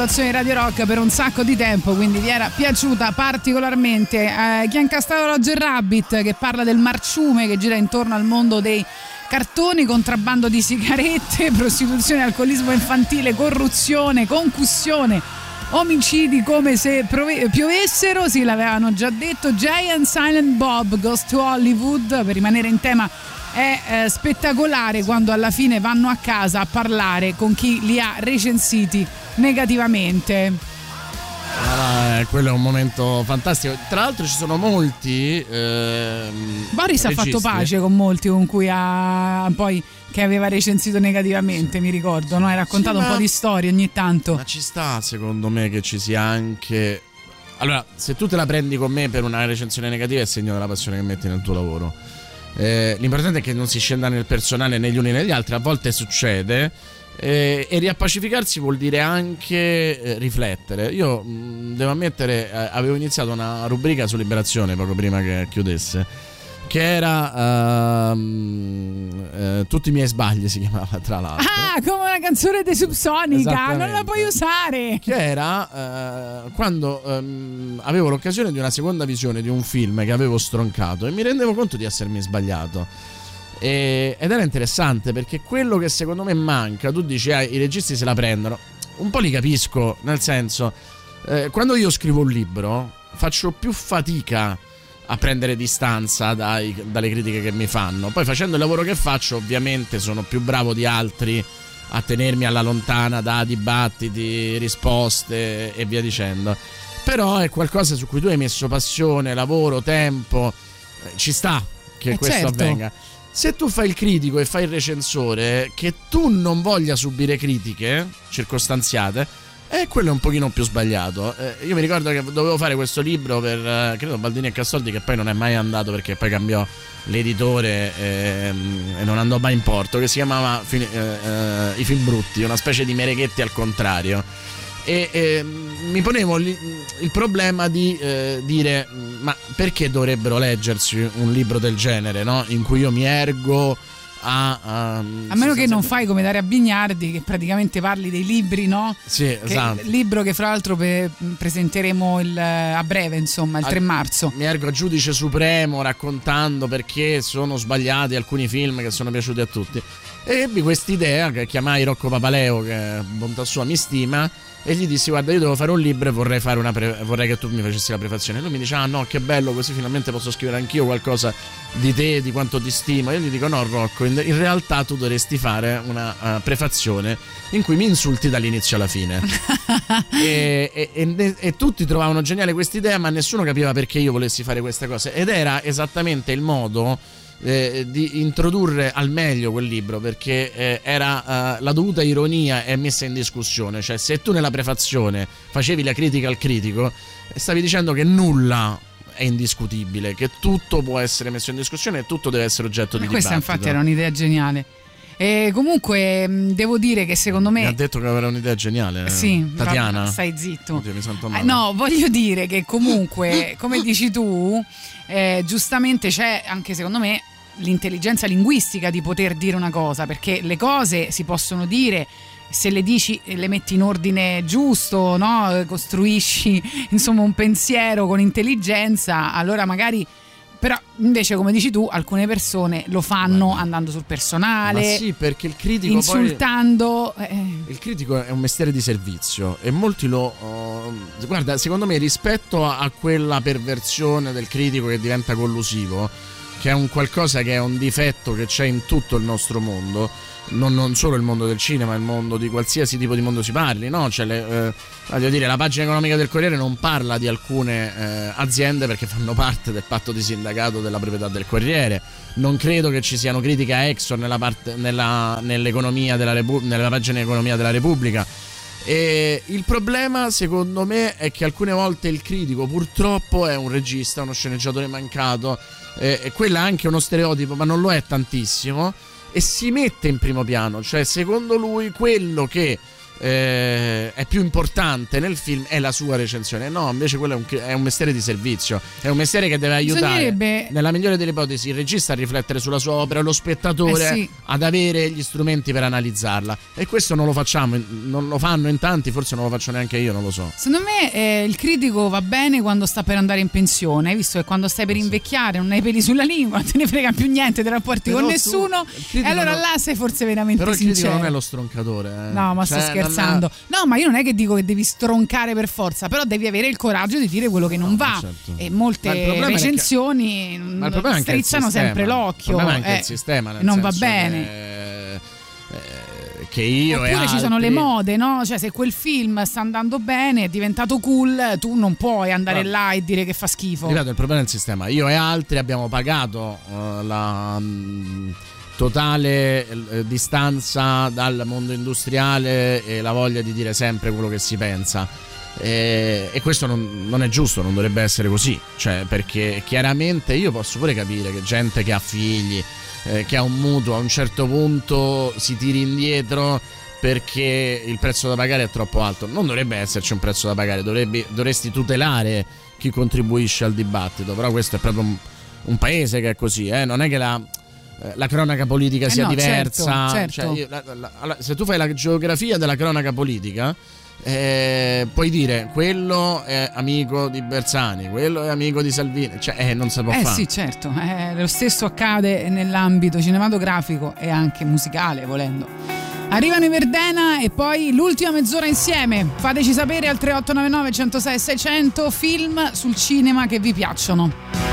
rotazione di Radio Rock per un sacco di tempo, quindi vi era piaciuta particolarmente. Eh, chi ha incastrato Roger Rabbit che parla del marciume che gira intorno al mondo dei cartoni, contrabbando di sigarette, prostituzione, alcolismo infantile, corruzione, concussione. Omicidi come se prove- piovessero, sì, l'avevano già detto. Giant Silent Bob Goes to Hollywood per rimanere in tema è eh, spettacolare quando alla fine vanno a casa a parlare con chi li ha recensiti negativamente. Ah, eh, quello è un momento fantastico. Tra l'altro ci sono molti. ehm, Boris ha fatto registi- pace con molti con cui ha poi che aveva recensito negativamente, mi ricordo, no? Hai raccontato Sì, un po' di storie ogni tanto. Ma ci sta, secondo me, che ci sia anche. Allora, se tu te la prendi con me per una recensione negativa, è segno della passione che metti nel tuo lavoro. Eh, l'importante è che non si scenda nel personale né gli uni né gli altri, a volte succede. Eh, e riappacificarsi vuol dire anche eh, riflettere. Io mh, devo ammettere, eh, avevo iniziato una rubrica su Liberazione poco prima che chiudesse. Che era eh, Tutti i miei sbagli si chiamava tra l'altro. Ah, come una canzone di Subsonica, non la puoi usare. Che era eh, quando ehm, avevo l'occasione di una seconda visione di un film che avevo stroncato e mi rendevo conto di essermi sbagliato. E- ed era interessante perché quello che secondo me manca, tu dici ah, i registi se la prendono, un po' li capisco, nel senso, eh, quando io scrivo un libro faccio più fatica a prendere distanza dai- dalle critiche che mi fanno. Poi facendo il lavoro che faccio, ovviamente sono più bravo di altri a tenermi alla lontana da dibattiti, risposte e via dicendo. Però è qualcosa su cui tu hai messo passione, lavoro, tempo. eh, Ci sta che Eh, questo certo. avvenga. Se tu fai il critico e fai il recensore, che tu non voglia subire critiche circostanziate, eh, quello è un pochino più sbagliato. Eh, io mi ricordo che dovevo fare questo libro per, eh, credo, Baldini e Cassoldi, che poi non è mai andato perché poi cambiò l'editore ehm, e non andò mai in porto, che si chiamava eh, eh, I film brutti, una specie di mereghetti al contrario. E ehm, mi ponevo il problema di eh, dire: ma perché dovrebbero leggersi un libro del genere, no? In cui io mi ergo a. a- A meno che non fai come Daria Bignardi, che praticamente parli dei libri, no? Sì, Che- esatto. libro che fra l'altro pe- presenteremo il- a breve, insomma, il 3 marzo. Mi ergo a giudice supremo raccontando perché sono sbagliati alcuni film che sono piaciuti a tutti. E ebbi quest'idea che chiamai Rocco Papaleo, che bontà sua mi stima, e gli dissi: Guarda, io devo fare un libro e vorrei, fare una pre- vorrei che tu mi facessi la prefazione. E lui mi dice: Ah, no, che bello, così finalmente posso scrivere anch'io qualcosa di te, di quanto ti stimo. Io gli dico: No, Rocco, in, in realtà tu dovresti fare una eh, prefazione in cui mi insulti dall'inizio alla fine. e, e- e- e tutti trovavano geniale questa idea, ma nessuno capiva perché io volessi fare queste cose. Ed era esattamente il modo eh, di introdurre al meglio quel libro perché eh, era eh, la dovuta ironia è messa in discussione. Cioè, se tu nella prefazione facevi la critica al critico, stavi dicendo che nulla è indiscutibile, che tutto può essere messo in discussione e tutto deve essere oggetto di Ma questa dibattito. infatti era un'idea geniale. E comunque mh, devo dire che secondo Mi ha me... detto che aveva un'idea geniale. eh. Sì, Tatiana. stai zitto. Oddio, mi sento Eh, male. no, voglio dire che comunque, come dici tu, eh, giustamente c'è anche secondo me l'intelligenza linguistica di poter dire una cosa, perché le cose si possono dire se le dici e le metti in ordine giusto, no? Eh, costruisci insomma un pensiero con intelligenza, allora magari però invece come dici tu alcune persone lo fanno andando sul personale, Ma sì, perché il critico poi insultando eh, Il critico è un mestiere di servizio e molti lo. uh, guarda, secondo me, rispetto a, a quella perversione del critico che diventa collusivo, che è un qualcosa che è un difetto che c'è in tutto il nostro mondo, non, non solo il mondo del cinema, il mondo di qualsiasi tipo di mondo si parli, no? Cioè, le, eh, voglio dire, la pagina economica del Corriere non parla di alcune eh, aziende perché fanno parte del patto di sindacato della proprietà del Corriere. Non credo che ci siano critiche a Exxon nella, parte, nella, della Repu- nella pagina economia della Repubblica. E il problema, secondo me, è che alcune volte il critico purtroppo è un regista, uno sceneggiatore mancato, eh, quello è anche uno stereotipo, ma non lo è tantissimo. E si mette in primo piano, cioè secondo lui quello che eh, è più importante nel film è la sua recensione. No, invece quello è un, è un mestiere di servizio, è un mestiere che deve aiutare, nella migliore delle ipotesi, il regista a riflettere sulla sua opera, lo spettatore Eh sì. ad avere gli strumenti per analizzarla. E questo non lo facciamo, non lo fanno in tanti, forse non lo faccio neanche io, non lo so. Secondo me eh, il critico va bene quando sta per andare in pensione, visto che quando stai per invecchiare non hai peli sulla lingua, non te ne frega più niente dei rapporti Però con nessuno, e allora non- là sei forse veramente Però il critico sincero. non è lo stroncatore. eh. No, ma sto Cioè, non scherzando. Ha- No, ma io non è che dico che devi stroncare per forza, però devi avere il coraggio di dire quello che non va. certo. E Ma molte che- recensioni Ma anche il strizzano sempre l'occhio. Il problema è anche eh, il sistema. non va bene. Che, eh, che io e Oppure ci sono le altri- mode, no? Cioè, se quel film sta andando bene, è diventato cool, tu non puoi andare Guarda. là e dire che fa schifo. Ripeto, il problema è il sistema. Io e altri abbiamo pagato eh, la mm, totale eh, distanza dal mondo industriale e la voglia di dire sempre quello che si pensa. E, e questo non, non è giusto, non dovrebbe essere così. Cioè, perché chiaramente io posso pure capire che gente che ha figli, eh, che ha un mutuo, a un certo punto si tiri indietro perché il prezzo da pagare è troppo alto. Non dovrebbe esserci un prezzo da pagare, dovrebbe- dovresti tutelare chi contribuisce al dibattito. Però questo è proprio un, un paese che è così, eh? non è che la, eh, la cronaca politica Eh sia no, diversa. certo, certo. Cioè, io- la- la- alla- se tu fai la geografia della cronaca politica, eh, puoi dire quello è amico di Bersani, quello è amico di Salvini, cioè eh, non si può Eh fare. sì, certo, eh, lo stesso accade nell'ambito cinematografico e anche musicale, volendo. Arrivano i Verdena e poi l'ultima mezz'ora insieme. Fateci sapere al 3899 106 600 film sul cinema che vi piacciono.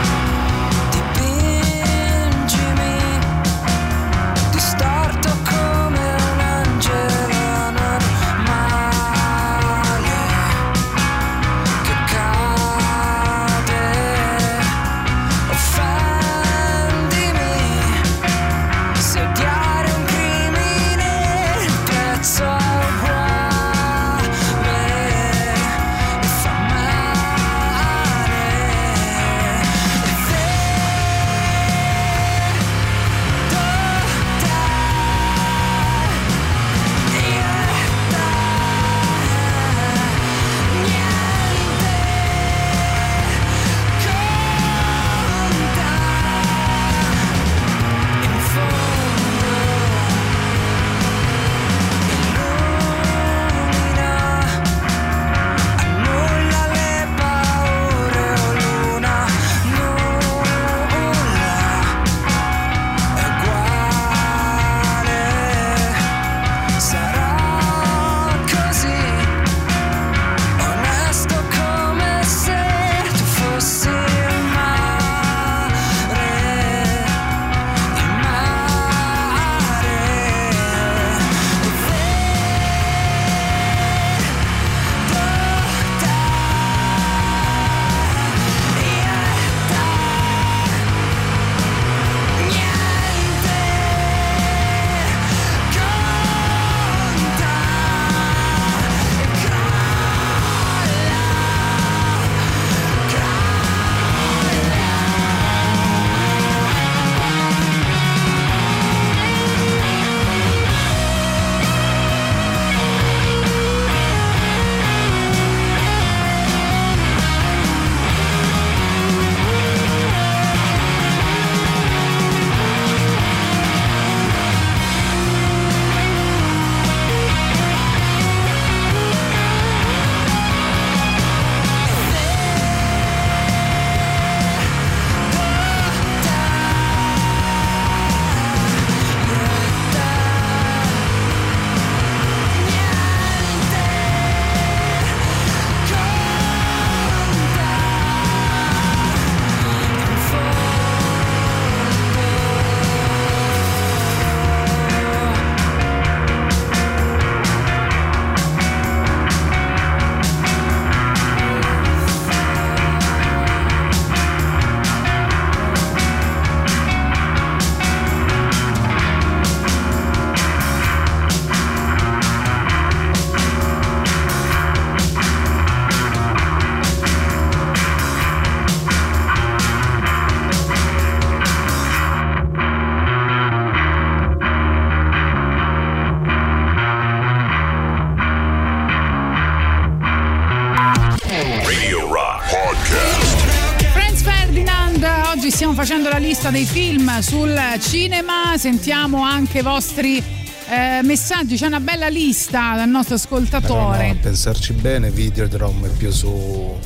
Lista dei film sul cinema, sentiamo anche i vostri eh, messaggi, c'è una bella lista dal nostro Però no, a ascoltatore. pensarci bene, Videodrome è più su,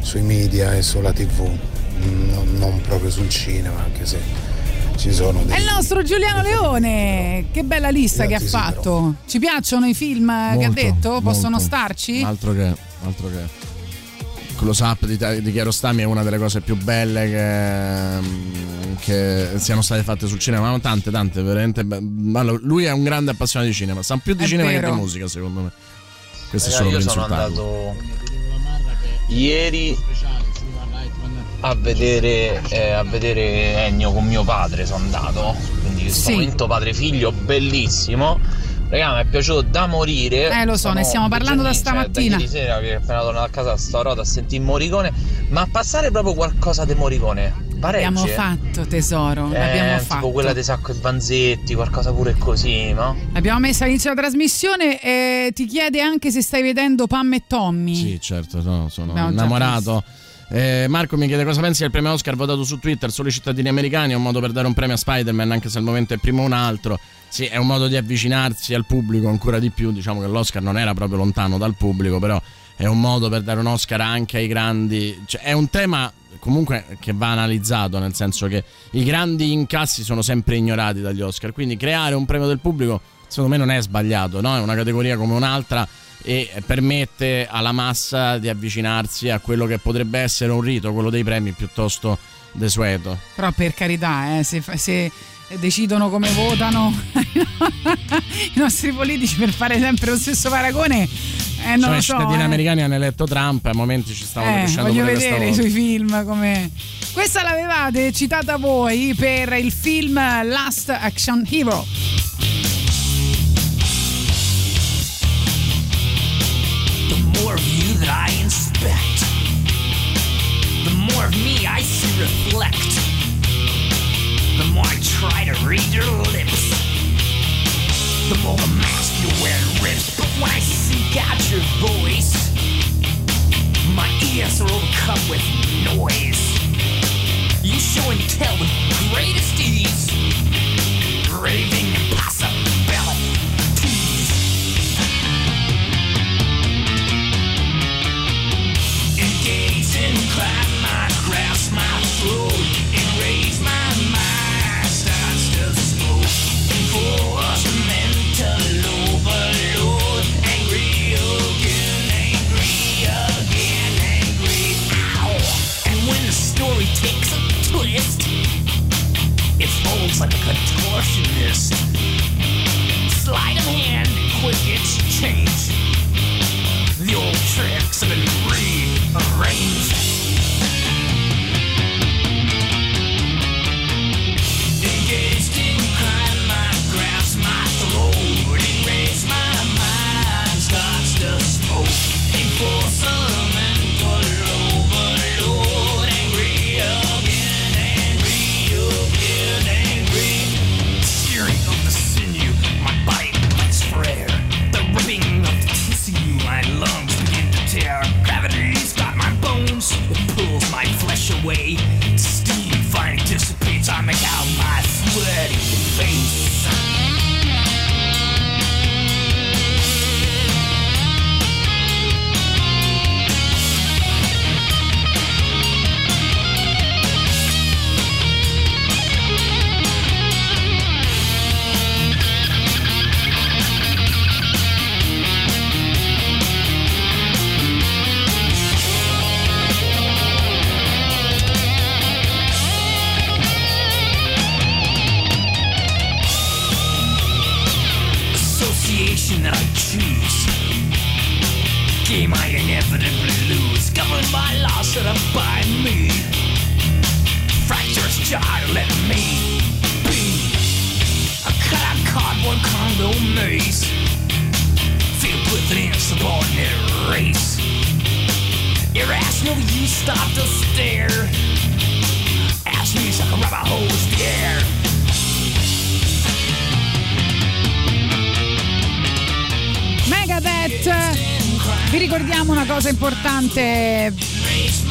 sui media e sulla tv, non, non proprio sul cinema, anche se ci sono È dei... il nostro Giuliano Leone, che bella lista che ha fatto. Ci piacciono i film che ha Molto, detto? Possono molto. starci? Altro che, altro che. Close up di, di Chiarostami è una delle cose più belle che, che siano state fatte sul cinema. Ma tante, tante, veramente. Allora, lui è un grande appassionato di cinema, sa più di È cinema che vero. di musica, secondo me. Questo è Raga, solo per io sono andato ieri a vedere, eh, a vedere Ennio con mio padre sono andato quindi questo Sì. momento padre figlio bellissimo Raga, mi è piaciuto da morire. Eh, lo so, ne stiamo parlando da cioè, stamattina. da ieri sera che appena tornato a casa sto roda a sentire Morricone, ma a passare proprio qualcosa di Morricone. Pareggi. L'abbiamo eh. fatto, tesoro. Eh, L'abbiamo tipo fatto. quella di Sacco e Vanzetti, qualcosa pure così, no? L'abbiamo messa all'inizio della trasmissione e ti chiede anche se stai vedendo Pam e Tommy. Sì, certo, no, sono Abbiamo già innamorato. Eh, Marco mi chiede cosa pensi del premio Oscar votato su Twitter solo i cittadini americani. È un modo per dare un premio a Spider-Man, anche se al momento è prima un altro. Sì, è un modo di avvicinarsi al pubblico ancora di più. Diciamo che l'Oscar non era proprio lontano dal pubblico, però è un modo per dare un Oscar anche ai grandi. Cioè, è un tema comunque che va analizzato, nel senso che i grandi incassi sono sempre ignorati dagli Oscar. Quindi creare un premio del pubblico, secondo me, non è sbagliato, no? È una categoria come un'altra e permette alla massa di avvicinarsi a quello che potrebbe essere un rito, quello dei premi piuttosto desueto. Però per carità, eh, se, se decidono come votano i nostri politici per fare sempre lo stesso paragone, eh, non cioè, lo i so. cittadini eh. americani hanno eletto Trump, a momenti ci stavano Eh, crescendo voglio vedere i suoi film come. Questa l'avevate citata voi per il film Last Action Hero. I inspect, the more of me I see reflect. The more I try to read your lips, the more the mask you wear rips. But when I seek out your voice, my ears are overcome with noise. You show and tell with greatest ease, raving contortionist. Sleight of hand, quick exchange. Away. Steam finally dissipates, I make by laws that abide me. Fractures jar to let me be. A cut out cardboard condo maze. Filled with an insubordinate race. Irrational, you stop to stare. Ask me like a rubber hose the air. Megadeth. Vi ricordiamo una cosa importante.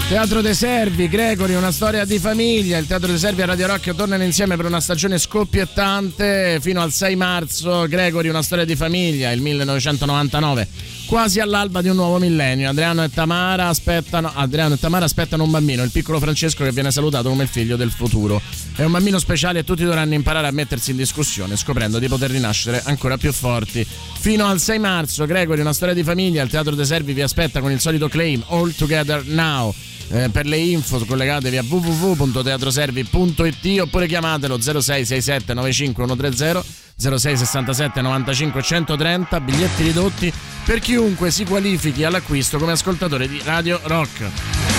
Teatro dei Servi, Gregory, una storia di famiglia. Il Teatro dei Servi e Radio Rock tornano insieme per una stagione scoppiettante fino al 6 marzo. Gregory, una storia di famiglia, il 1999. Quasi all'alba di un nuovo millennio, Adriano e, Tamara aspettano, Adriano e Tamara aspettano un bambino, il piccolo Francesco che viene salutato come il figlio del futuro. È un bambino speciale e tutti dovranno imparare a mettersi in discussione, scoprendo di poter rinascere ancora più forti. Fino al 6 marzo, Gregory, una storia di famiglia, il Teatro dei Servi vi aspetta con il solito claim All Together Now eh, per le info collegatevi a www.teatroservi.it oppure chiamatelo 0667 95130 0667 95 130 biglietti ridotti per chiunque si qualifichi all'acquisto come ascoltatore di Radio Rock.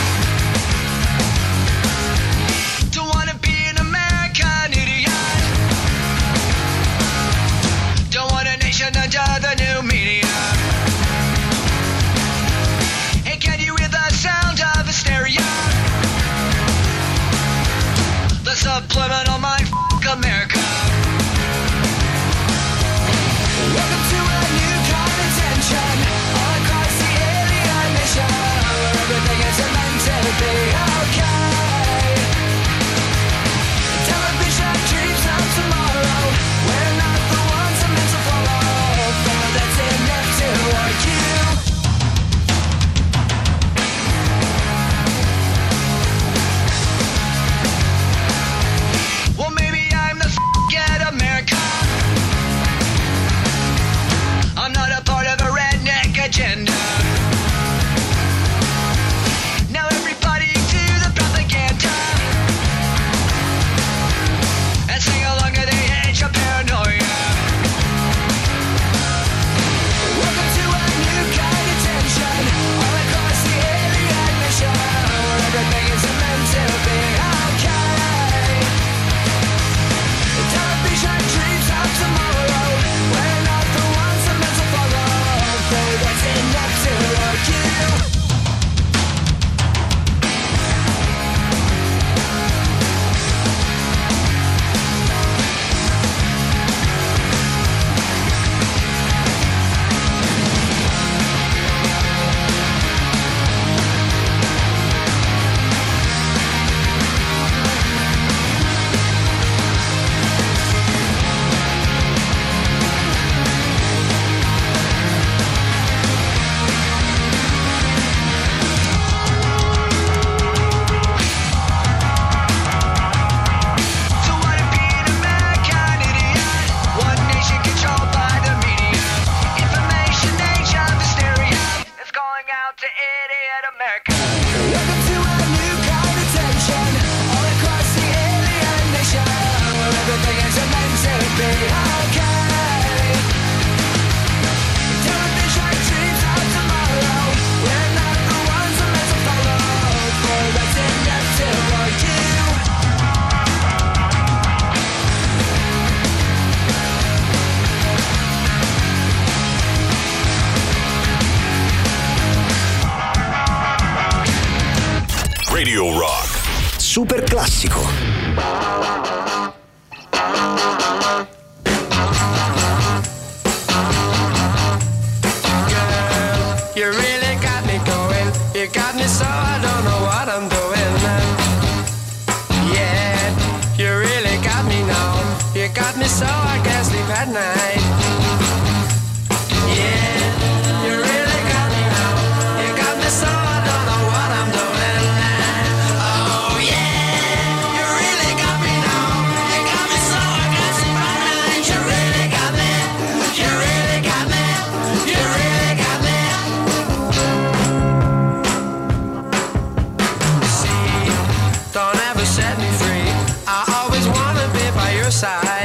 never set me free. I always wanna be by your side.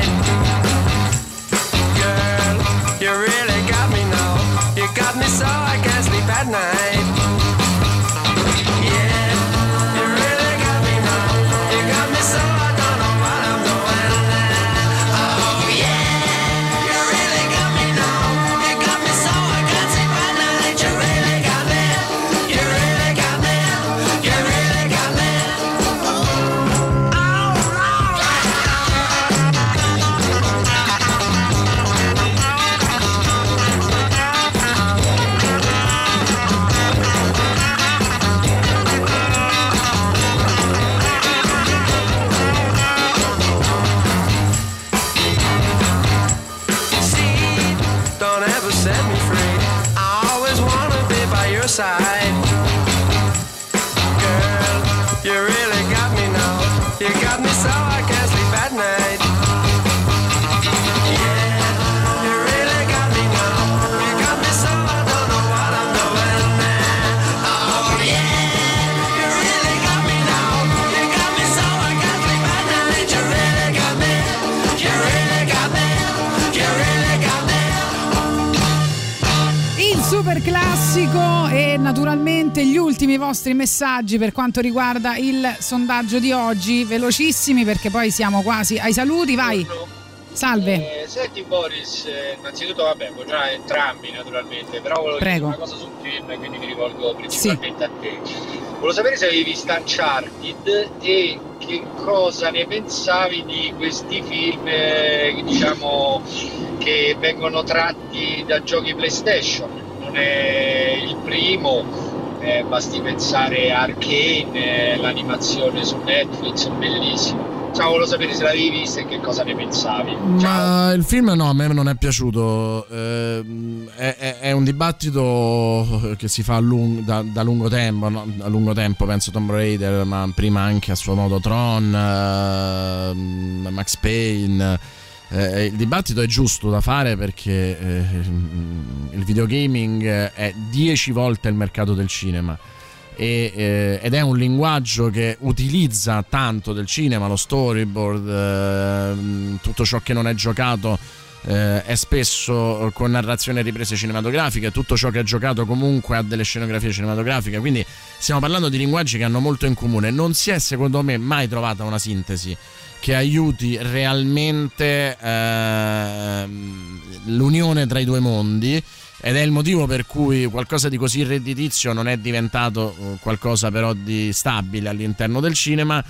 Naturalmente gli ultimi vostri messaggi per quanto riguarda il sondaggio di oggi, velocissimi perché poi siamo quasi ai saluti, vai. Salve. Eh, senti Boris, eh, innanzitutto vabbè, può già entrambi naturalmente, però volevo Prego. dire una cosa sul film quindi mi rivolgo principalmente a te. Volevo sapere se avevi visto Uncharted e che cosa ne pensavi di questi film, eh, diciamo, che vengono tratti da giochi PlayStation. È il primo, eh, basti pensare a Arcane, eh, l'animazione su Netflix, bellissimo. Ciao, volevo sapere se l'avevi visto e che cosa ne pensavi. Ma il film no, a me non è piaciuto. Ehm, è, è- un dibattito che si fa a lung- da, da lungo tempo, no? a lungo tempo penso Tomb Raider, ma prima anche a suo modo Tron, ehm, Max Payne. Eh, il dibattito è giusto da fare perché eh, il videogaming è 10 volte il mercato del cinema. E, eh, ed è un linguaggio che utilizza tanto del cinema, lo storyboard, ehm, tutto ciò che non è giocato eh, è spesso con narrazione e riprese cinematografiche, tutto ciò che è giocato comunque ha delle scenografie cinematografiche, quindi stiamo parlando di linguaggi che hanno molto in comune. Non si è secondo me mai trovata una sintesi che aiuti realmente ehm, l'unione tra i due mondi ed è il motivo per cui qualcosa di così redditizio non è diventato eh, qualcosa però di stabile all'interno del cinema.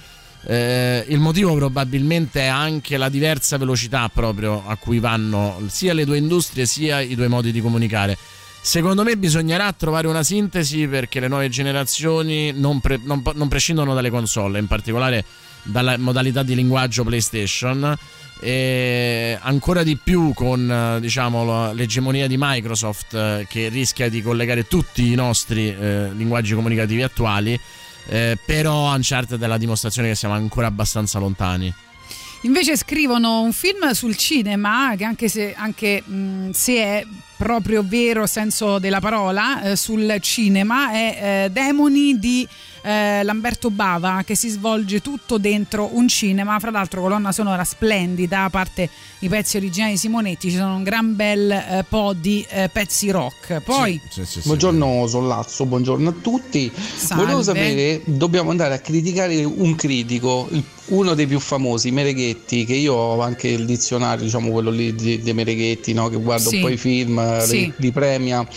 Eh, il motivo probabilmente è anche la diversa velocità proprio a cui vanno sia le due industrie sia i due modi di comunicare. Secondo me bisognerà trovare una sintesi perché le nuove generazioni non, pre- non non prescindono dalle console, in particolare dalla modalità di linguaggio PlayStation e ancora di più con diciamo, l'egemonia di Microsoft eh, che rischia di collegare tutti i nostri eh, linguaggi comunicativi attuali eh, però Uncharted è la dimostrazione che siamo ancora abbastanza lontani. Invece scrivono un film sul cinema che anche se, anche, mh, se è proprio vero senso della parola, eh, sul cinema è eh, Demoni di eh, Lamberto Bava che si svolge tutto dentro un cinema, fra l'altro colonna sonora splendida, a parte i pezzi originali di Simonetti, ci sono un gran bel eh, po' di eh, pezzi rock. Poi Buongiorno Sollazzo, buongiorno a tutti. Salve. Volevo sapere, dobbiamo andare a criticare un critico, il- uno dei più famosi, Mereghetti, che io ho anche il dizionario, diciamo quello lì di, di Mereghetti, no? che guarda Sì. un po' i film, Sì. li, li premia, Lo-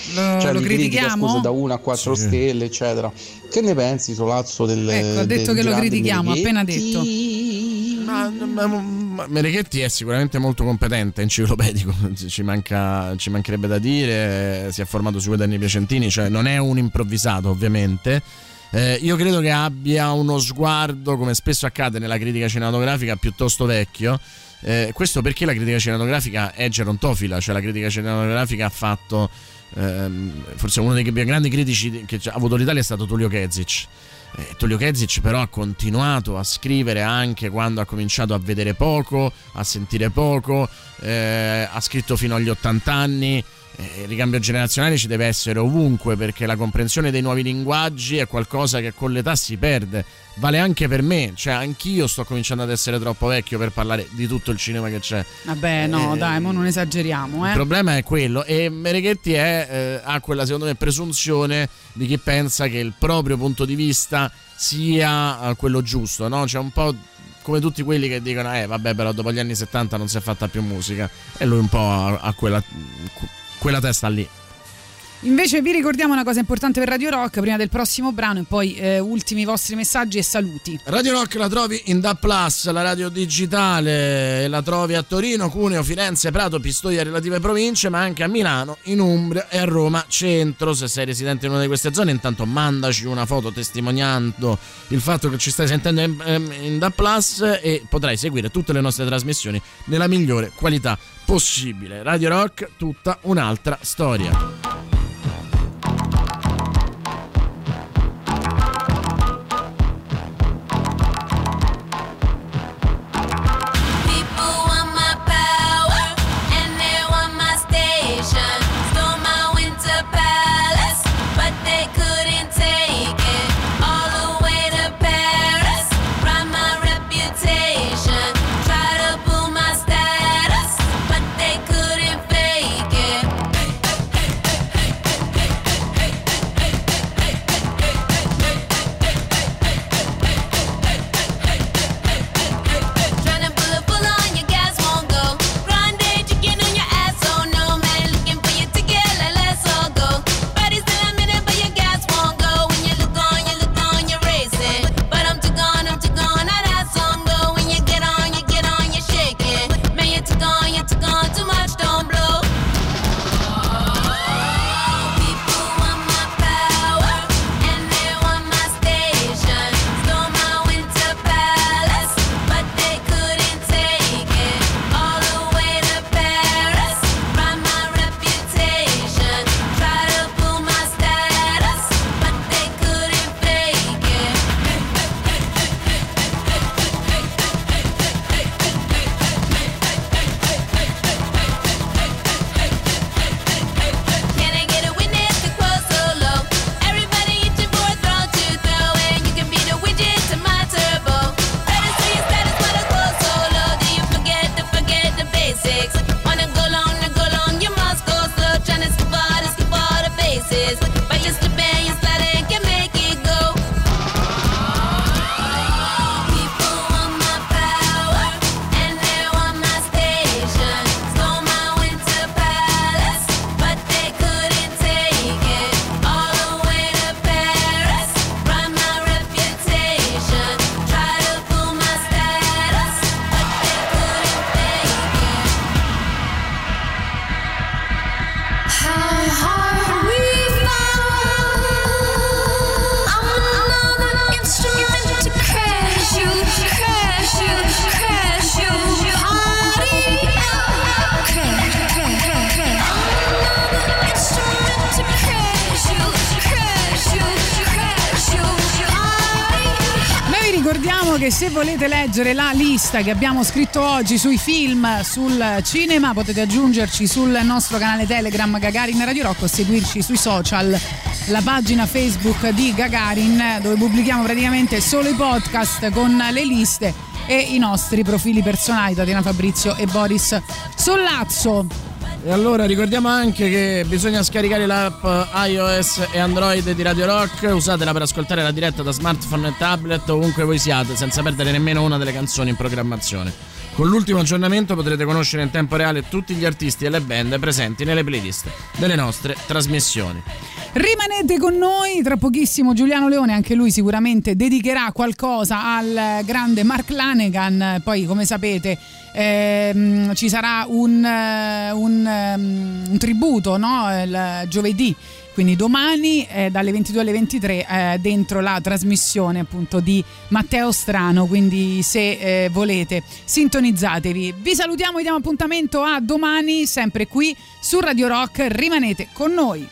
cioè lo li critica critichiamo? scusa, da 1 a 4 Sì. stelle, eccetera. Che ne pensi Solazzo del ecco, ha detto del che lo critichiamo, Mereghetti? appena detto. Ma, ma- ma Mereghetti è sicuramente molto competente, enciclopedico, ci, manca- ci mancherebbe da dire, si è formato sui quaderni piacentini, cioè non è un improvvisato ovviamente. Eh, io credo che abbia uno sguardo, come spesso accade nella critica cinematografica, piuttosto vecchio. Eh, questo perché la critica cinematografica è gerontofila, cioè la critica cinematografica ha fatto ehm, forse uno dei più grandi critici che ha avuto l'Italia è stato Tullio Kezic. Eh, Tullio Kezic però ha continuato a scrivere anche quando ha cominciato a vedere poco, a sentire poco, eh, ha scritto fino agli 80 anni. Eh, il ricambio generazionale ci deve essere ovunque perché la comprensione dei nuovi linguaggi è qualcosa che con l'età si perde. Vale anche per me, cioè anch'io sto cominciando ad essere troppo vecchio per parlare di tutto il cinema che c'è. Vabbè, no, Eh, dai, mo non esageriamo, eh. Il problema è quello e Mereghetti è, eh, ha quella secondo me presunzione di chi pensa che il proprio punto di vista sia eh, quello giusto, no? C'è un po' come tutti quelli che dicono eh vabbè però dopo gli anni 70 non si è fatta più musica e lui un po' ha, ha quella, quella testa lì. Invece vi ricordiamo una cosa importante per Radio Rock prima del prossimo brano e poi eh, ultimi vostri messaggi e saluti. Radio Rock la trovi in Da Plus, la radio digitale, la trovi a Torino, Cuneo, Firenze, Prato, Pistoia e relative province, ma anche a Milano, in Umbria e a Roma centro. Se sei residente in una di queste zone, intanto mandaci una foto testimoniando il fatto che ci stai sentendo in, ehm, in Da Plus e potrai seguire tutte le nostre trasmissioni nella migliore qualità possibile. Radio Rock, tutta un'altra storia. Leggere la lista che abbiamo scritto oggi sui film, sul cinema, potete aggiungerci sul nostro canale Telegram Gagarin Radio Rock o seguirci sui social, la pagina Facebook di Gagarin dove pubblichiamo praticamente solo i podcast con le liste e i nostri profili personali, Tatiana Fabrizio e Boris Sollazzo. E allora ricordiamo anche che bisogna scaricare l'app iOS e Android di Radio Rock, usatela per ascoltare la diretta da smartphone e tablet ovunque voi siate, senza perdere nemmeno una delle canzoni in programmazione. Con l'ultimo aggiornamento potrete conoscere in tempo reale tutti gli artisti e le band presenti nelle playlist delle nostre trasmissioni. Rimanete con noi, tra pochissimo Giuliano Leone, anche lui sicuramente dedicherà qualcosa al grande Mark Lanegan, poi come sapete ehm, ci sarà un, eh, un, ehm, un tributo no? il giovedì quindi domani eh, dalle 22 alle 23 eh, dentro la trasmissione appunto di Matteo Strano quindi se eh, volete sintonizzatevi. Vi salutiamo vi diamo appuntamento a domani sempre qui su Radio Rock. Rimanete con noi.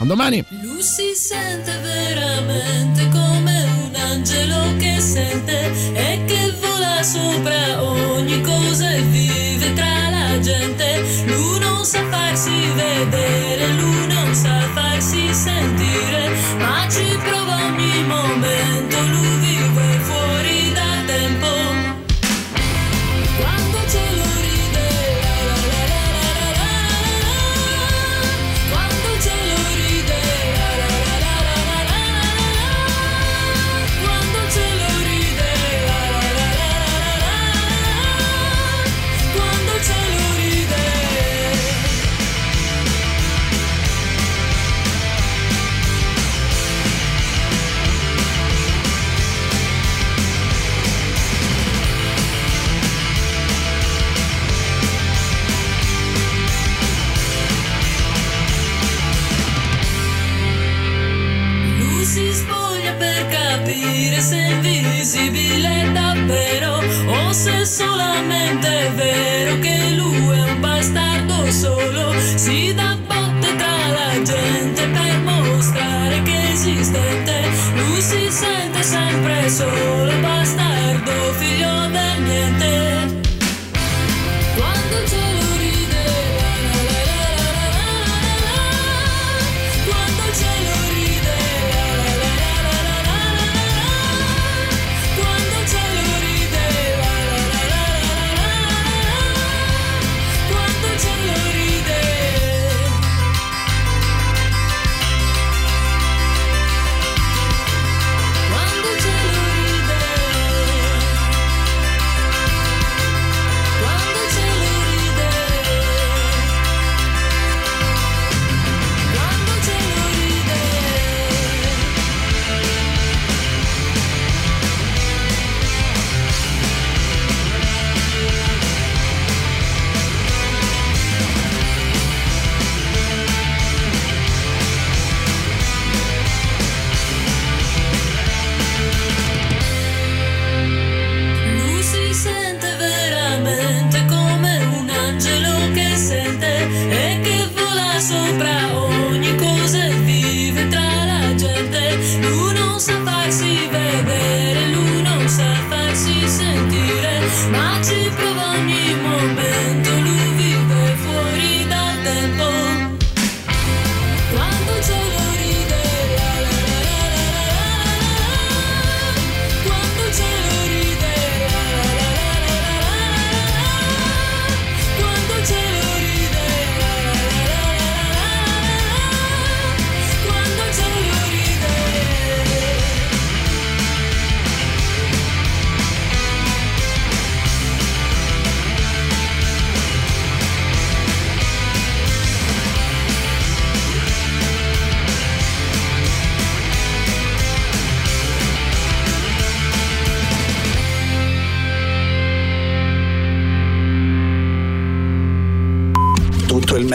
A domani. Lui si sente veramente come un angelo che sente e che vola sopra ogni cosa e vive tra la gente. Lui non sa farsi vedere, lui non sa farsi sentire, ma ci prova ogni momento, lui vive capire se è invisibile davvero o se solamente è vero che lui è un bastardo solo. Si dà botte tra la gente per mostrare che è esistente. Lui si sente sempre solo,